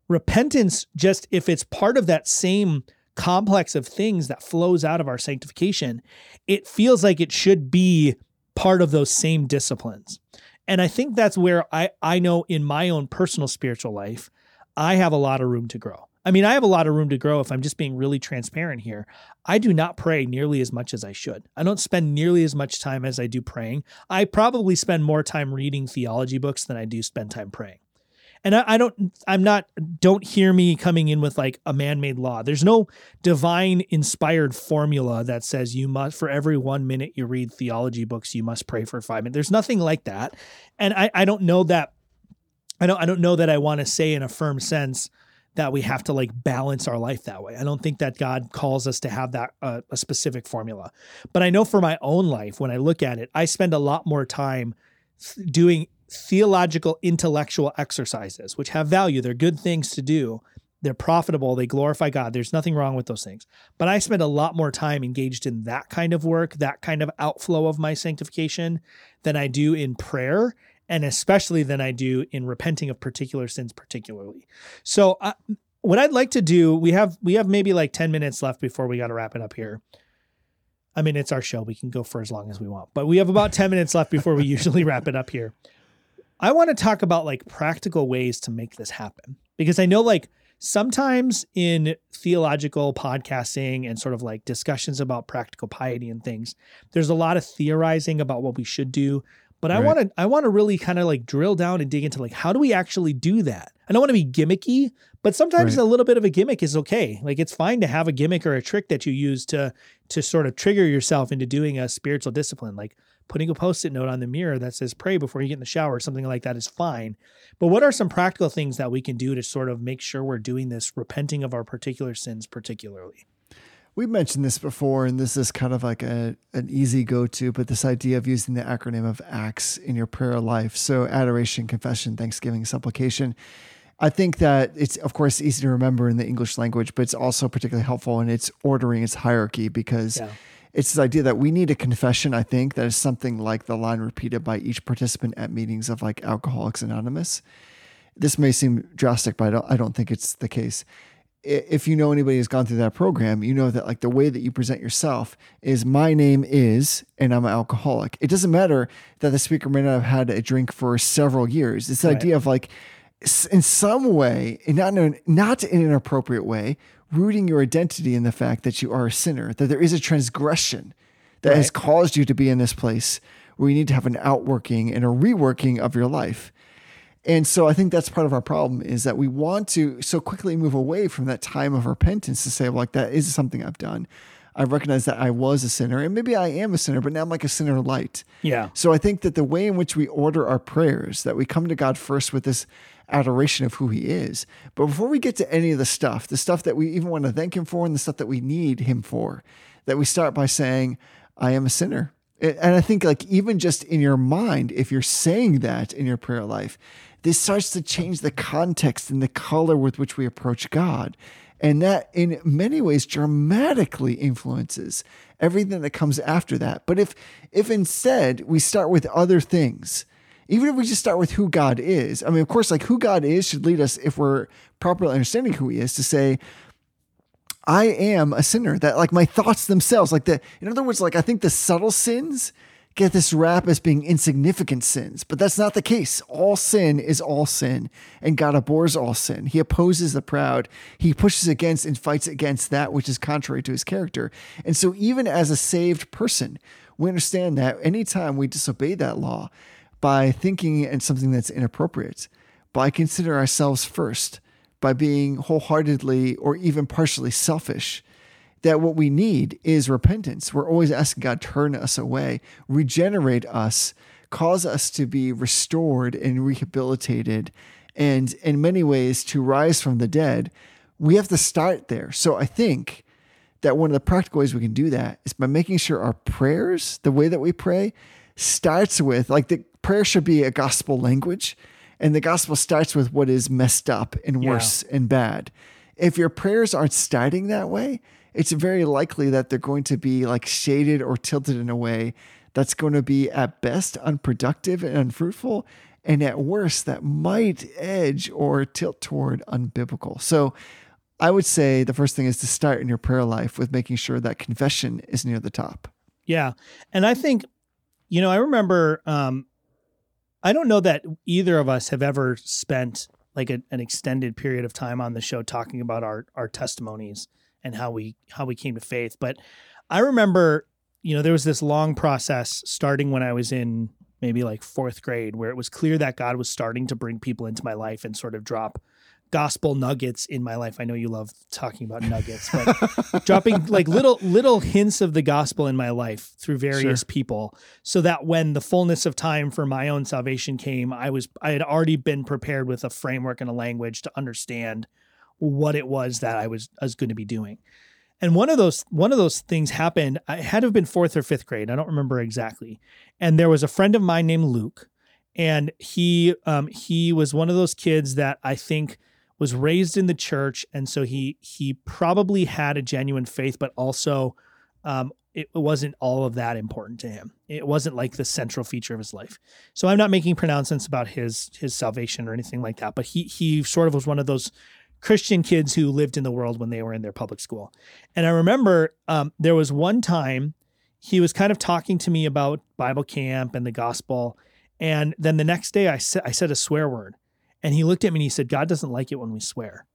Repentance, just if it's part of that same complex of things that flows out of our sanctification, it feels like it should be part of those same disciplines. And I think that's where I, I know in my own personal spiritual life, I have a lot of room to grow. I mean, I have a lot of room to grow if I'm just being really transparent here. I do not pray nearly as much as I should. I don't spend nearly as much time as I do praying. I probably spend more time reading theology books than I do spend time praying. And I, I don't, I'm not, don't hear me coming in with like a man made law. There's no divine inspired formula that says you must, for every one minute you read theology books, you must pray for five minutes. There's nothing like that. And I, I don't know that, I don't, I don't know that I want to say in a firm sense that we have to like balance our life that way. I don't think that God calls us to have that uh, a specific formula. But I know for my own life, when I look at it, I spend a lot more time doing theological intellectual exercises, which have value. They're good things to do. They're profitable. They glorify God. There's nothing wrong with those things. But I spend a lot more time engaged in that kind of work, that kind of outflow of my sanctification than I do in prayer and especially than I do in repenting of particular sins particularly. So uh, what I'd like to do, we have we have maybe like 10 minutes left before we got to wrap it up here. I mean, it's our show. We can go for as long as we want. But we have about 10 minutes left before we usually wrap it up here. I want to talk about like practical ways to make this happen because I know like sometimes in theological podcasting and sort of like discussions about practical piety and things, there's a lot of theorizing about what we should do. But I want to I want to really kind of like drill down and dig into like how do we actually do that? I don't want to be gimmicky, but sometimes Right. a little bit of a gimmick is okay. Like it's fine to have a gimmick or a trick that you use to to sort of trigger yourself into doing a spiritual discipline. Like putting a post-it note on the mirror that says pray before you get in the shower, something like that is fine. But what are some practical things that we can do to sort of make sure we're doing this, repenting of our particular sins particularly? We've mentioned this before, and this is kind of like a an easy go to, but this idea of using the acronym of ACTS in your prayer life. So adoration, confession, thanksgiving, supplication. I think that it's of course easy to remember in the English language, but it's also particularly helpful in its ordering, its hierarchy, because Yeah. it's this idea that we need a confession, I think, that is something like the line repeated by each participant at meetings of like Alcoholics Anonymous. This may seem drastic, but I don't, I don't think it's the case. If you know anybody who's gone through that program, you know that like the way that you present yourself is my name is, and I'm an alcoholic. It doesn't matter that the speaker may not have had a drink for several years. It's the Right. idea of like, in some way, and not in an, not in an appropriate way, rooting your identity in the fact that you are a sinner, that there is a transgression that has caused you to be in this place where you need to have an outworking and a reworking of your life. And so I think that's part of our problem is that we want to so quickly move away from that time of repentance to say, like, that is something I've done. I recognize that I was a sinner and maybe I am a sinner, but now I'm like a sinner light. Yeah. So I think that the way in which we order our prayers, that we come to God first with this adoration of who He is. But before we get to any of the stuff, the stuff that we even want to thank Him for and the stuff that we need Him for, that we start by saying, I am a sinner. And I think, like, even just in your mind, if you're saying that in your prayer life, this starts to change the context and the color with which we approach God. And that, in many ways, dramatically influences everything that comes after that. But if, if instead we start with other things, even if we just start with who God is, I mean, of course, like who God is should lead us, if we're properly understanding who He is, to say, I am a sinner. That like my thoughts themselves, like the, in other words, like I think the subtle sins get this rap as being insignificant sins, but that's not the case. All sin is all sin, and God abhors all sin. He opposes the proud. He pushes against and fights against that which is contrary to his character. And so, even as a saved person, we understand that anytime we disobey that law by thinking in something that's inappropriate, by considering ourselves first, by being wholeheartedly or even partially selfish, that what we need is repentance. We're always asking God, turn us away, regenerate us, cause us to be restored and rehabilitated, and in many ways to rise from the dead. We have to start there. So I think that one of the practical ways we can do that is by making sure our prayers, the way that we pray, starts with like the prayer should be a gospel language. And the gospel starts with what is messed up and Yeah. worse and bad. If your prayers aren't starting that way, it's very likely that they're going to be like shaded or tilted in a way that's going to be at best unproductive and unfruitful. And at worst, that might edge or tilt toward unbiblical. So I would say the first thing is to start in your prayer life with making sure that confession is near the top. Yeah. And I think, you know, I remember, um, I don't know that either of us have ever spent like a, an extended period of time on the show talking about our, our testimonies and how we, how we came to faith. But I remember, you know, there was this long process starting when I was in maybe like fourth grade where it was clear that God was starting to bring people into my life and sort of drop gospel nuggets in my life. I know you love talking about nuggets, but dropping like little little hints of the gospel in my life through various Sure. people so that when the fullness of time for my own salvation came, I was I had already been prepared with a framework and a language to understand what it was that I was I was going to be doing. And one of those one of those things happened. I had to have been fourth or fifth grade. I don't remember exactly. And there was a friend of mine named Luke, and he um, he was one of those kids that I think was raised in the church, and so he he probably had a genuine faith, but also um, it wasn't all of that important to him. It wasn't like the central feature of his life. So I'm not making pronouncements about his his salvation or anything like that. But he he sort of was one of those Christian kids who lived in the world when they were in their public school. And I remember um, there was one time he was kind of talking to me about Bible camp and the gospel. And then the next day I said I said a swear word. And he looked at me and he said, God doesn't like it when we swear.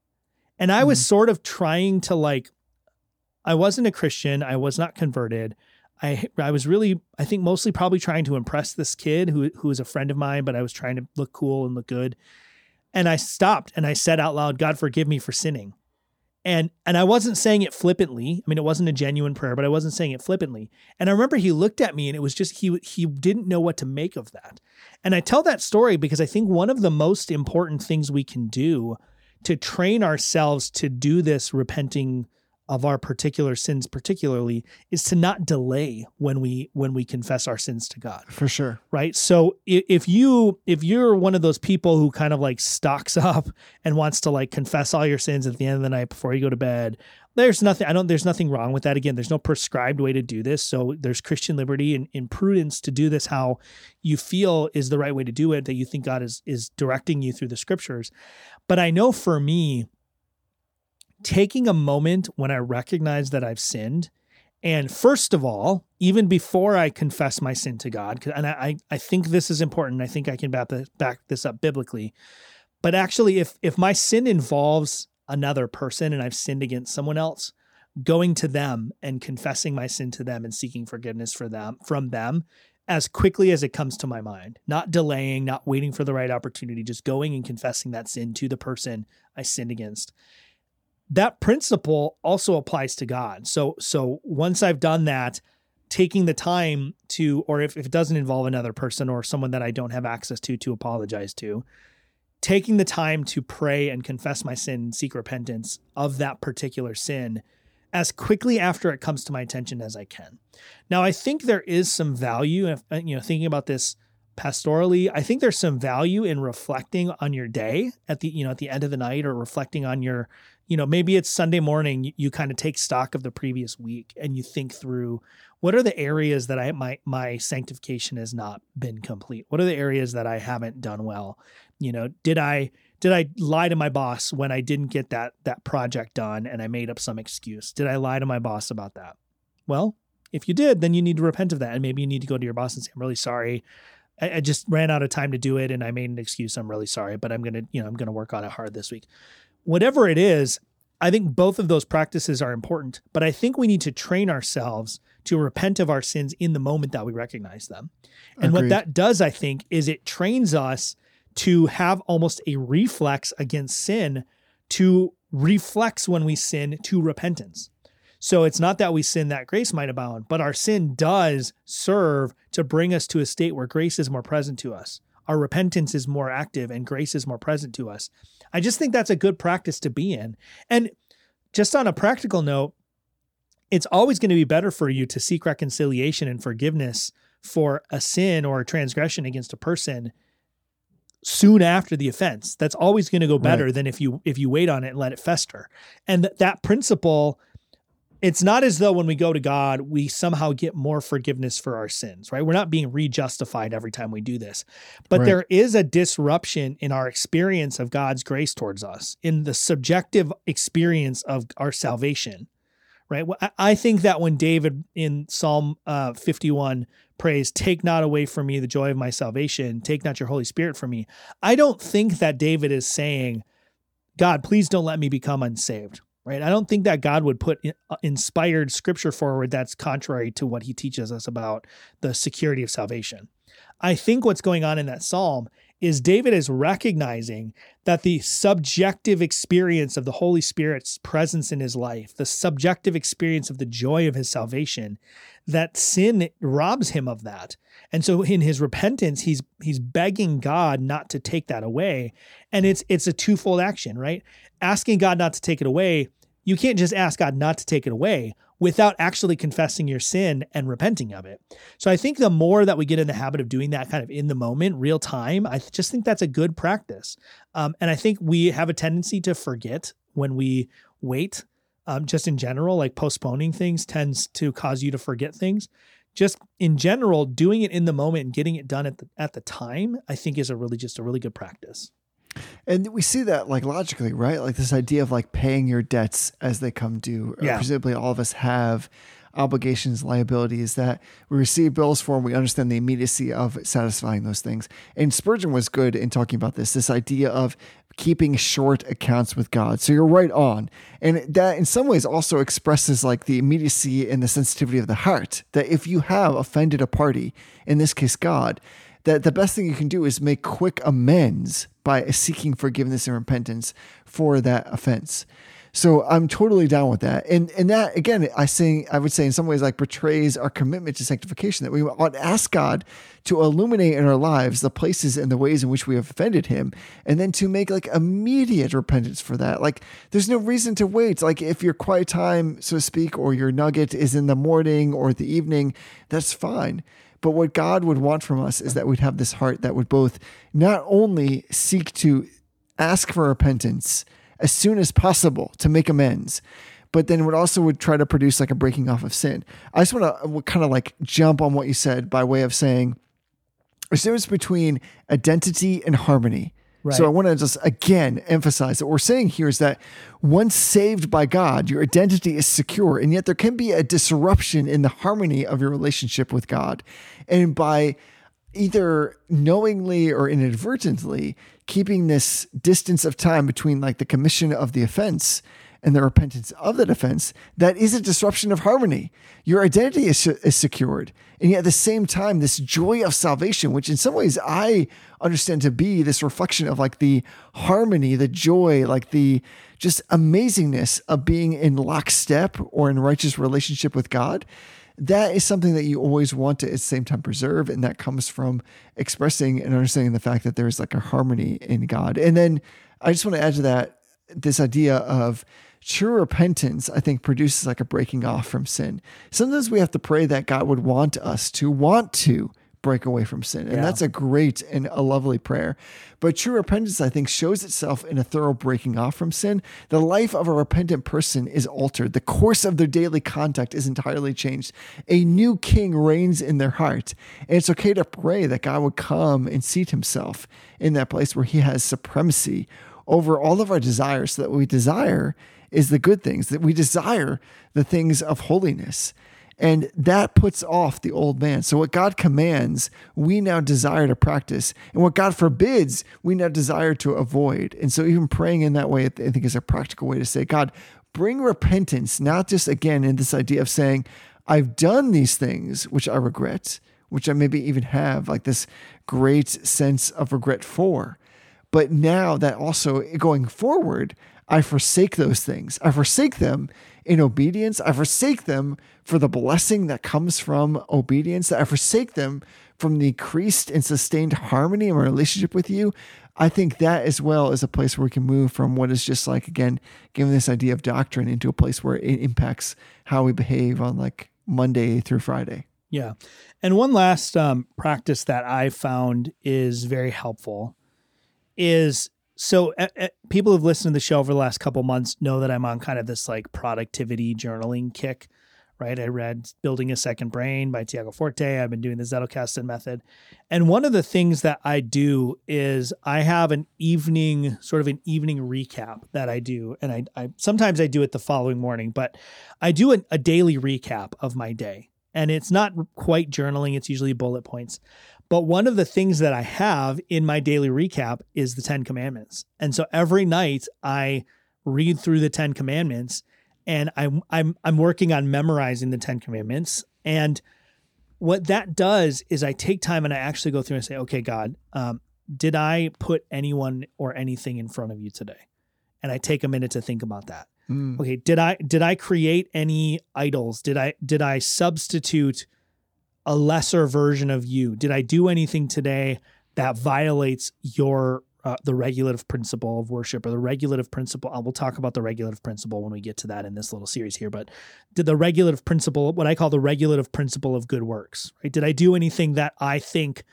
And I was sort of trying to like, I wasn't a Christian. I was not converted. I I was really, I think mostly probably trying to impress this kid who who was a friend of mine, but I was trying to look cool and look good. And I stopped and I said out loud, God forgive me for sinning. And and I wasn't saying it flippantly. I mean, it wasn't a genuine prayer, but I wasn't saying it flippantly. And I remember he looked at me and it was just he he didn't know what to make of that. And I tell that story because I think one of the most important things we can do to train ourselves to do this repenting of our particular sins particularly is to not delay when we when we confess our sins to God. For sure. right? So if you if you're one of those people who kind of like stocks up and wants to like confess all your sins at the end of the night before you go to bed there's nothing i don't there's nothing wrong with that. Again there's no prescribed way to do this. So there's christian liberty and, and prudence to do this how you feel is the right way to do it that you think god is is directing you through the scriptures. But i know for me taking a moment when i recognize that i've sinned and first of all, even before I confess my sin to God, and I, I think this is important. I think I can back this up biblically. But actually, if if my sin involves another person and I've sinned against someone else, going to them and confessing my sin to them and seeking forgiveness for them from them as quickly as it comes to my mind, not delaying, not waiting for the right opportunity, just going and confessing that sin to the person I sinned against that principle also applies to God. So so once I've done that, taking the time to, or if, if it doesn't involve another person or someone that I don't have access to to apologize to, taking the time to pray and confess my sin seek repentance of that particular sin as quickly after it comes to my attention as I can. Now, I think there is some value, if, you know, thinking about this pastorally, I think there's some value in reflecting on your day at the, you know, at the end of the night or reflecting on your, you know, maybe it's Sunday morning, you, you kind of take stock of the previous week and you think through what are the areas that I my my sanctification has not been complete? What are the areas that I haven't done well? You know, did I did I lie to my boss when I didn't get that that project done and I made up some excuse? Did I lie to my boss about that? Well, if you did, then you need to repent of that and maybe you need to go to your boss and say, "I'm really sorry. I, I just ran out of time to do it and I made an excuse. I'm really sorry, but I'm going to, you know, I'm going to work on it hard this week." Whatever it is, I think both of those practices are important, but I think we need to train ourselves to repent of our sins in the moment that we recognize them. And what that does, I think, is it trains us to have almost a reflex against sin to reflex when we sin to repentance. So it's not that we sin that grace might abound, but our sin does serve to bring us to a state where grace is more present to us. Our repentance is more active and grace is more present to us. I just think that's a good practice to be in. And just on a practical note, it's always going to be better for you to seek reconciliation and forgiveness for a sin or a transgression against a person soon after the offense. That's always going to go better than if you if you wait on it and let it fester. And th- that principle it's not as though when we go to God, we somehow get more forgiveness for our sins, right? We're not being rejustified every time we do this. But Right. there is a disruption in our experience of God's grace towards us, in the subjective experience of our salvation, right? I- I think that when David in Psalm uh, 51 prays, Take not away from me the joy of my salvation, take not your Holy Spirit from me, I don't think that David is saying, God, please don't let me become unsaved. Right. I don't think that God would put uh, inspired scripture forward that's contrary to what he teaches us about the security of salvation. I think what's going on in that psalm is David is recognizing that the subjective experience of the Holy Spirit's presence in his life, the subjective experience of the joy of his salvation, that sin robs him of that. And so in his repentance, he's he's begging God not to take that away. And it's it's a twofold action, right? Asking God not to take it away, you can't just ask God not to take it away without actually confessing your sin and repenting of it. So I think the more that we get in the habit of doing that kind of in the moment, real time, I just think that's a good practice. Um, and I think we have a tendency to forget when we wait. Um, just in general, like postponing things tends to cause you to forget things. Just in general, doing it in the moment and getting it done at the at the time, I think is a really just a really good practice. And we see that like logically, right? Like this idea of like paying your debts as they come due. Uh, yeah. Presumably all of us have obligations, liabilities that we receive bills for and we understand the immediacy of satisfying those things. And Spurgeon was good in talking about this, this idea of keeping short accounts with God. So you're right on. And that in some ways also expresses like the immediacy and the sensitivity of the heart. That if you have offended a party, in this case God, that the best thing you can do is make quick amends by seeking forgiveness and repentance for that offense. So I'm totally down with that. And and that again, I say I would say in some ways like betrays our commitment to sanctification that we ought to ask God to illuminate in our lives the places and the ways in which we have offended him and then to make like immediate repentance for that. Like there's no reason to wait. Like if your quiet time, so to speak, or your nugget is in the morning or the evening, that's fine. But what God would want from us is that we'd have this heart that would both not only seek to ask for repentance as soon as possible to make amends, but then would also would try to produce like a breaking off of sin. I just want to uh, kind of like jump on what you said by way of saying there's a difference between identity and harmony. Right. So I want to just again emphasize that what we're saying here is that once saved by God, your identity is secure, and yet there can be a disruption in the harmony of your relationship with God. And by either knowingly or inadvertently keeping this distance of time between like the commission of the offense and the repentance of the offense, that is a disruption of harmony. Your identity is, is secured. And yet at the same time, this joy of salvation, which in some ways I understand to be this reflection of like the harmony, the joy, like the just amazingness of being in lockstep or in righteous relationship with God that is something that you always want to at the same time preserve and that comes from expressing and understanding the fact that there's like a harmony in god and then i just want to add to that this idea of true repentance i think produces like a breaking off from sin sometimes we have to pray that god would want us to want to break away from sin. And Yeah. that's a great and a lovely prayer. But true repentance, I think, shows itself in a thorough breaking off from sin. The life of a repentant person is altered. The course of their daily conduct is entirely changed. A new king reigns in their heart. And it's okay to pray that God would come and seat himself in that place where he has supremacy over all of our desires so that what we desire is the good things, that we desire the things of holiness. And that puts off the old man. So, what God commands, we now desire to practice. And what God forbids, we now desire to avoid. And so, even praying in that way, I think, is a practical way to say, God, bring repentance, not just again in this idea of saying, I've done these things which I regret, which I maybe even have like this great sense of regret for. But now that also going forward, I forsake those things. I forsake them in obedience. I forsake them for the blessing that comes from obedience. I forsake them from the increased and sustained harmony in my relationship with you. I think that as well is a place where we can move from what is just like, again, given this idea of doctrine into a place where it impacts how we behave on like Monday through Friday. Yeah. And one last um, practice that I found is very helpful is so uh, people who've listened to the show over the last couple months know that I'm on kind of this like productivity journaling kick, right? I read Building a Second Brain by Tiago Forte. I've been doing the Zettelkasten method. And one of the things that I do is I have an evening, sort of an evening recap that I do. And I, I sometimes I do it the following morning, but I do a daily recap of my day. And it's not quite journaling, it's usually bullet points. But one of the things that I have in my daily recap is the 10 commandments. And so every night I read through the 10 commandments and I'm I'm I'm working on memorizing the 10 commandments and what that does is I take time and I actually go through and say, okay, God, um, did I put anyone or anything in front of you today? And I take a minute to think about that. Mm. Okay, did I did I create any idols? Did I did I substitute a lesser version of you? Did I do anything today that violates your uh, the regulative principle of worship or the regulative principle? I will talk about the regulative principle when we get to that in this little series here. But did the regulative principle, what I call the regulative principle of good works, right? Did I do anything that I think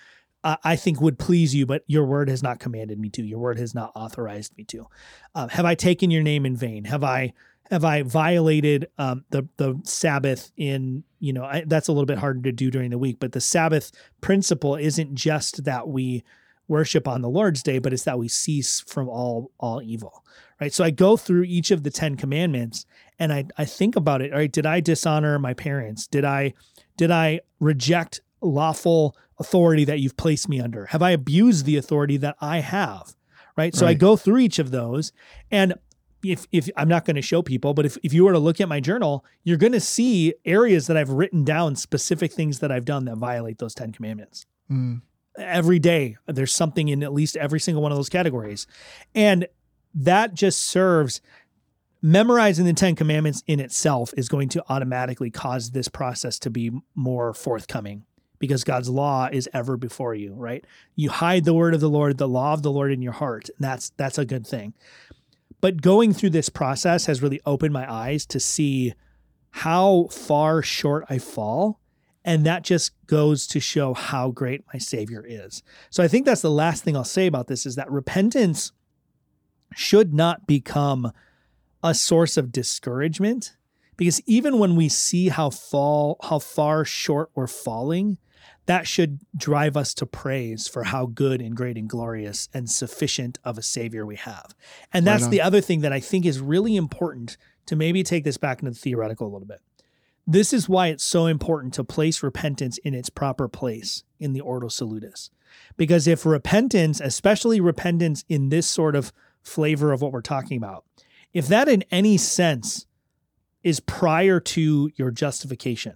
uh, I think would please you, but your word has not commanded me to. Your word has not authorized me to. Uh, have I taken your name in vain? Have I have I violated um, the the Sabbath in you know I, that's a little bit harder to do during the week, but the Sabbath principle isn't just that we worship on the Lord's day, but it's that we cease from all all evil, right? So I go through each of the Ten Commandments and I I think about it. All right, did I dishonor my parents? Did I did I reject lawful authority that you've placed me under? Have I abused the authority that I have? Right. So I go through each of those and if if I'm not going to show people, but if, if you were to look at my journal, you're going to see areas that I've written down specific things that I've done that violate those 10 commandments. Mm. Every day there's something in at least every single one of those categories. And that just serves memorizing the 10 commandments in itself is going to automatically cause this process to be more forthcoming because God's law is ever before you, right? You hide the word of the Lord, the law of the Lord in your heart. And that's that's a good thing. But going through this process has really opened my eyes to see how far short I fall. And that just goes to show how great my Savior is. So I think that's the last thing I'll say about this is that repentance should not become a source of discouragement because even when we see how fall how far short we're falling that should drive us to praise for how good and great and glorious and sufficient of a savior we have. And that's on. the other thing that i think is really important to maybe take this back into the theoretical a little bit. This is why it's so important to place repentance in its proper place in the ordo salutis. Because if repentance especially repentance in this sort of flavor of what we're talking about if that in any sense is prior to your justification,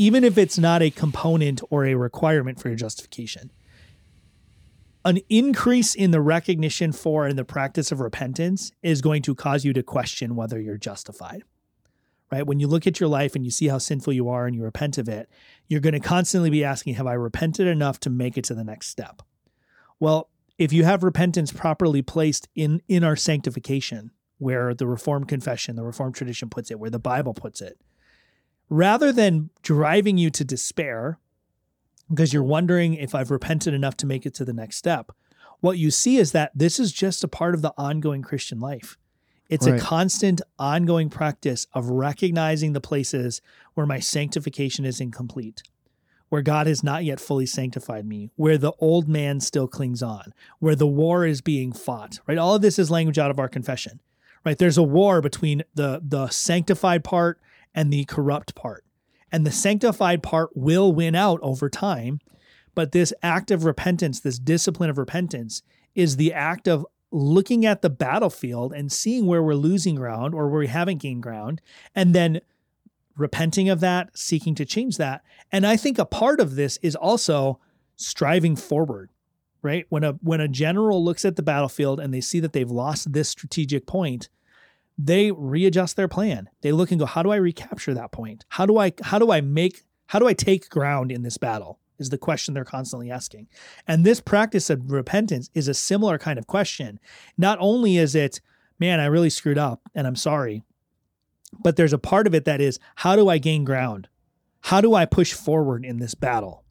even if it's not a component or a requirement for your justification, an increase in the recognition for and the practice of repentance is going to cause you to question whether you're justified. Right? When you look at your life and you see how sinful you are and you repent of it, you're going to constantly be asking, Have I repented enough to make it to the next step? Well, if you have repentance properly placed in, in our sanctification, where the Reformed confession, the Reformed tradition puts it, where the Bible puts it, rather than driving you to despair because you're wondering if I've repented enough to make it to the next step. What you see is that this is just a part of the ongoing Christian life. It's Right. a constant, ongoing practice of recognizing the places where my sanctification is incomplete, where God has not yet fully sanctified me, where the old man still clings on, where the war is being fought, right? All of this is language out of our confession, right? There's a war between the, the sanctified part and the corrupt part. And the sanctified part will win out over time. But this act of repentance, this discipline of repentance, is the act of looking at the battlefield and seeing where we're losing ground or where we haven't gained ground, and then repenting of that, seeking to change that. And I think a part of this is also striving forward, right? When a when a general looks at the battlefield and they see that they've lost this strategic point, they readjust their plan. They look and go, how do I recapture that point? How do I how do I make how do I take ground in this battle? Is the question they're constantly asking. And this practice of repentance is a similar kind of question. Not only is it, man, I really screwed up and I'm sorry, but there's a part of it that is, how do I gain ground? How do I push forward in this battle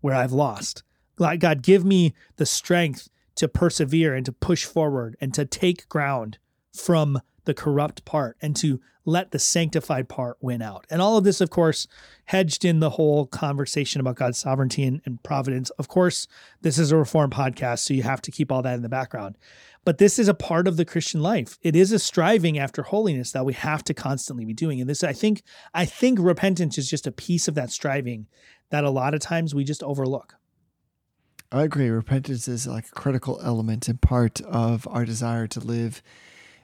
where I've lost? God, give me the strength to persevere and to push forward and to take ground from the corrupt part and to let the sanctified part win out. And all of this, of course, hedged in the whole conversation about God's sovereignty and, and providence. Of course, this is a reform podcast, so you have to keep all that in the background. But this is a part of the Christian life. It is a striving after holiness that we have to constantly be doing. And this, I think, I think repentance is just a piece of that striving that a lot of times we just overlook. I agree. Repentance is like a critical element and part of our desire to live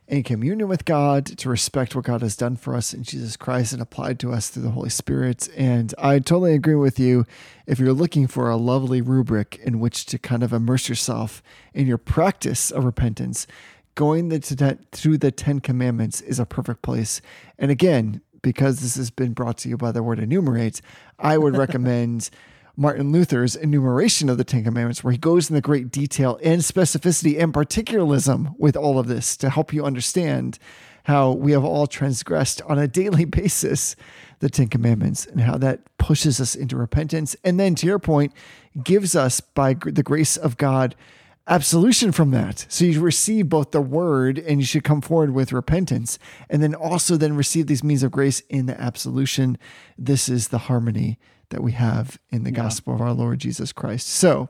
in communion with God, to respect what God has done for us in Jesus Christ and applied to us through the Holy Spirit. And I totally agree with you. If you're looking for a lovely rubric in which to kind of immerse yourself in your practice of repentance, going the, to, through the Ten Commandments is a perfect place. And again, because this has been brought to you by the word enumerate, I would recommend Martin Luther's enumeration of the Ten Commandments, where he goes into great detail and specificity and particularism with all of this to help you understand how we have all transgressed on a daily basis the Ten Commandments and how that pushes us into repentance. And then, to your point, gives us, by the grace of God, absolution from that. So you receive both the word and you should come forward with repentance and then also then receive these means of grace in the absolution. This is the harmony that we have in the gospel of our Lord Jesus Christ. So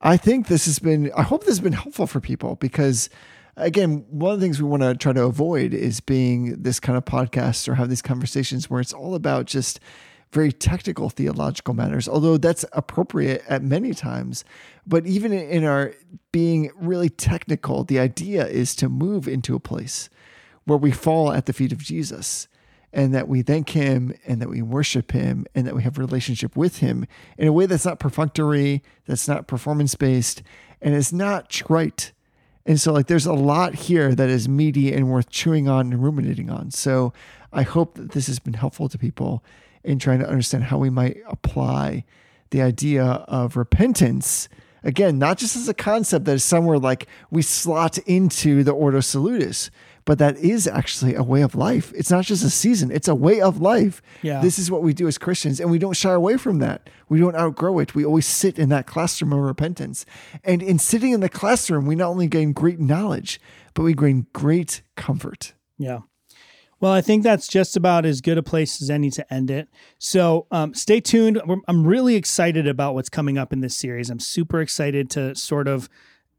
I think this has been, I hope this has been helpful for people because again, one of the things we want to try to avoid is being this kind of podcast or have these conversations where it's all about just very technical theological matters, although that's appropriate at many times. But even in our being really technical, the idea is to move into a place where we fall at the feet of Jesus and that we thank him and that we worship him and that we have a relationship with him in a way that's not perfunctory, that's not performance based, and it's not trite. And so, like, there's a lot here that is meaty and worth chewing on and ruminating on. So, I hope that this has been helpful to people in trying to understand how we might apply the idea of repentance. Again, not just as a concept that is somewhere like we slot into the Ordo Salutis, but that is actually a way of life. It's not just a season, it's a way of life. Yeah. This is what we do as Christians, and we don't shy away from that. We don't outgrow it. We always sit in that classroom of repentance. And in sitting in the classroom, we not only gain great knowledge, but we gain great comfort. Yeah. Well, I think that's just about as good a place as any to end it. So um, stay tuned. I'm really excited about what's coming up in this series. I'm super excited to sort of,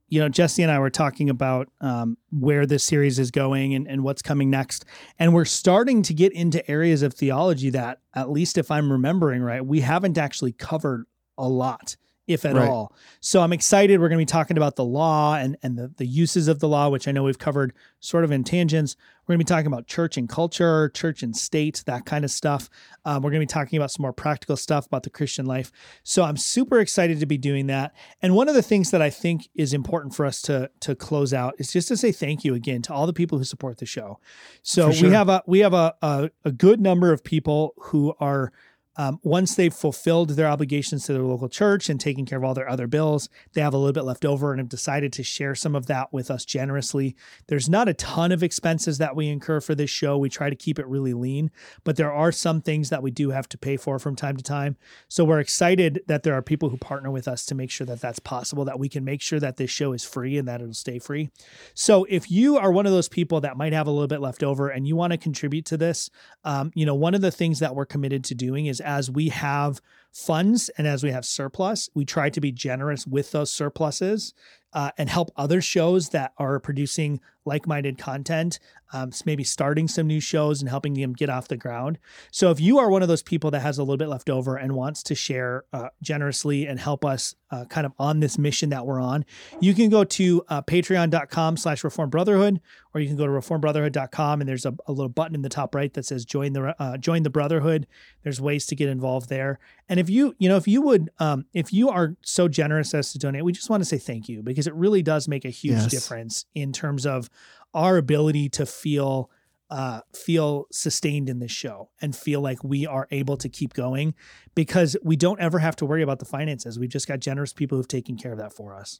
you know, Jesse and I were talking about um, where this series is going and, and what's coming next. And we're starting to get into areas of theology that, at least if I'm remembering right, we haven't actually covered a lot if at Right. all. So I'm excited. We're going to be talking about the law and, and the, the uses of the law, which I know we've covered sort of in tangents. We're going to be talking about church and culture, church and state, that kind of stuff. Um, we're going to be talking about some more practical stuff about the Christian life. So I'm super excited to be doing that. And one of the things that I think is important for us to to close out is just to say thank you again to all the people who support the show. So sure. we have a we have a, a a good number of people who are um, once they've fulfilled their obligations to their local church and taken care of all their other bills, they have a little bit left over and have decided to share some of that with us generously. There's not a ton of expenses that we incur for this show. We try to keep it really lean, but there are some things that we do have to pay for from time to time. So we're excited that there are people who partner with us to make sure that that's possible, that we can make sure that this show is free and that it'll stay free. So if you are one of those people that might have a little bit left over and you want to contribute to this, um, you know, one of the things that we're committed to doing is as we have funds and as we have surplus, we try to be generous with those surpluses uh, and help other shows that are producing like-minded content, um, maybe starting some new shows and helping them get off the ground. So if you are one of those people that has a little bit left over and wants to share uh, generously and help us uh, kind of on this mission that we're on, you can go to uh, patreon.com slash reformed brotherhood or you can go to reformedbrotherhood.com and there's a, a little button in the top right that says join the uh, join the brotherhood there's ways to get involved there and if you you know if you would um, if you are so generous as to donate we just want to say thank you because it really does make a huge Yes. difference in terms of our ability to feel uh, feel sustained in this show and feel like we are able to keep going because we don't ever have to worry about the finances. We've just got generous people who've taken care of that for us.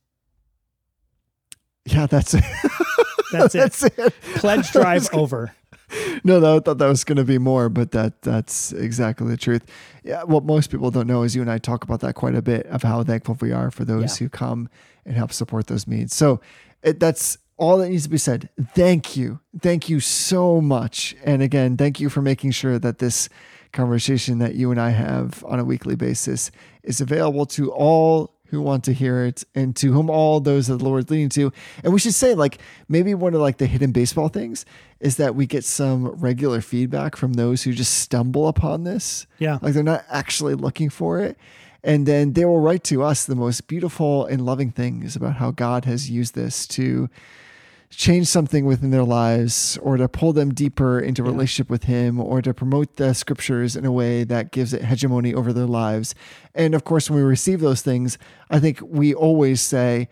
Yeah, that's it. That's it. that's it. Pledge drive over. no, no, I thought that was going to be more, but that that's exactly the truth. Yeah, what most people don't know is you and I talk about that quite a bit of how thankful we are for those Yeah. who come and help support those needs. So it, that's all that needs to be said. Thank you, thank you so much, and again, thank you for making sure that this conversation that you and I have on a weekly basis is available to all who want to hear it and to whom all those that the Lord's leading to. And we should say, like, maybe one of like the hidden baseball things is that we get some regular feedback from those who just stumble upon this. Yeah. Like they're not actually looking for it. And then they will write to us the most beautiful and loving things about how God has used this to change something within their lives or to pull them deeper into relationship with him or to promote the scriptures in a way that gives it hegemony over their lives. And of course, when we receive those things, I think we always say,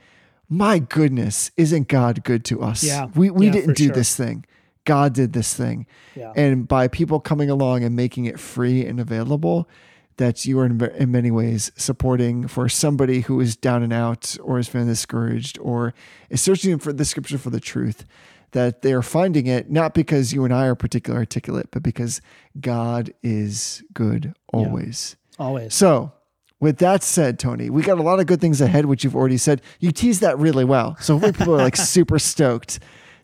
my goodness, isn't God good to us? Yeah. We, we Yeah, didn't do sure. this thing. God did this thing. Yeah. And by people coming along and making it free and available, that you are in, in many ways supporting for somebody who is down and out or is feeling discouraged or is searching for the scripture for the truth, that they are finding it not because you and I are particularly articulate, but because God is good always. Always. So, with that said, Tony, we got a lot of good things ahead, which you've already said. You teased that really well. So, hopefully people are like super stoked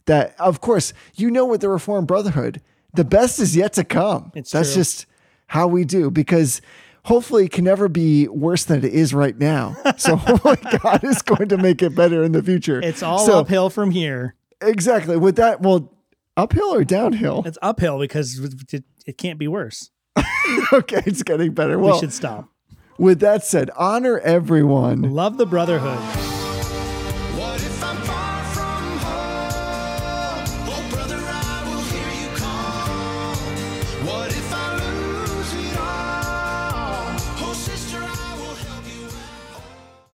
that, of course, you know, with the Reformed Brotherhood, the best is yet to come. It's That's true. just how we do because hopefully it can never be worse than it is right now. So, oh hopefully, God is going to make it better in the future. It's all so, uphill from here. Exactly. With that, well, uphill or downhill? It's uphill because it, it can't be worse. okay, it's getting better. We should stop. with that said, honor everyone. Love the brotherhood.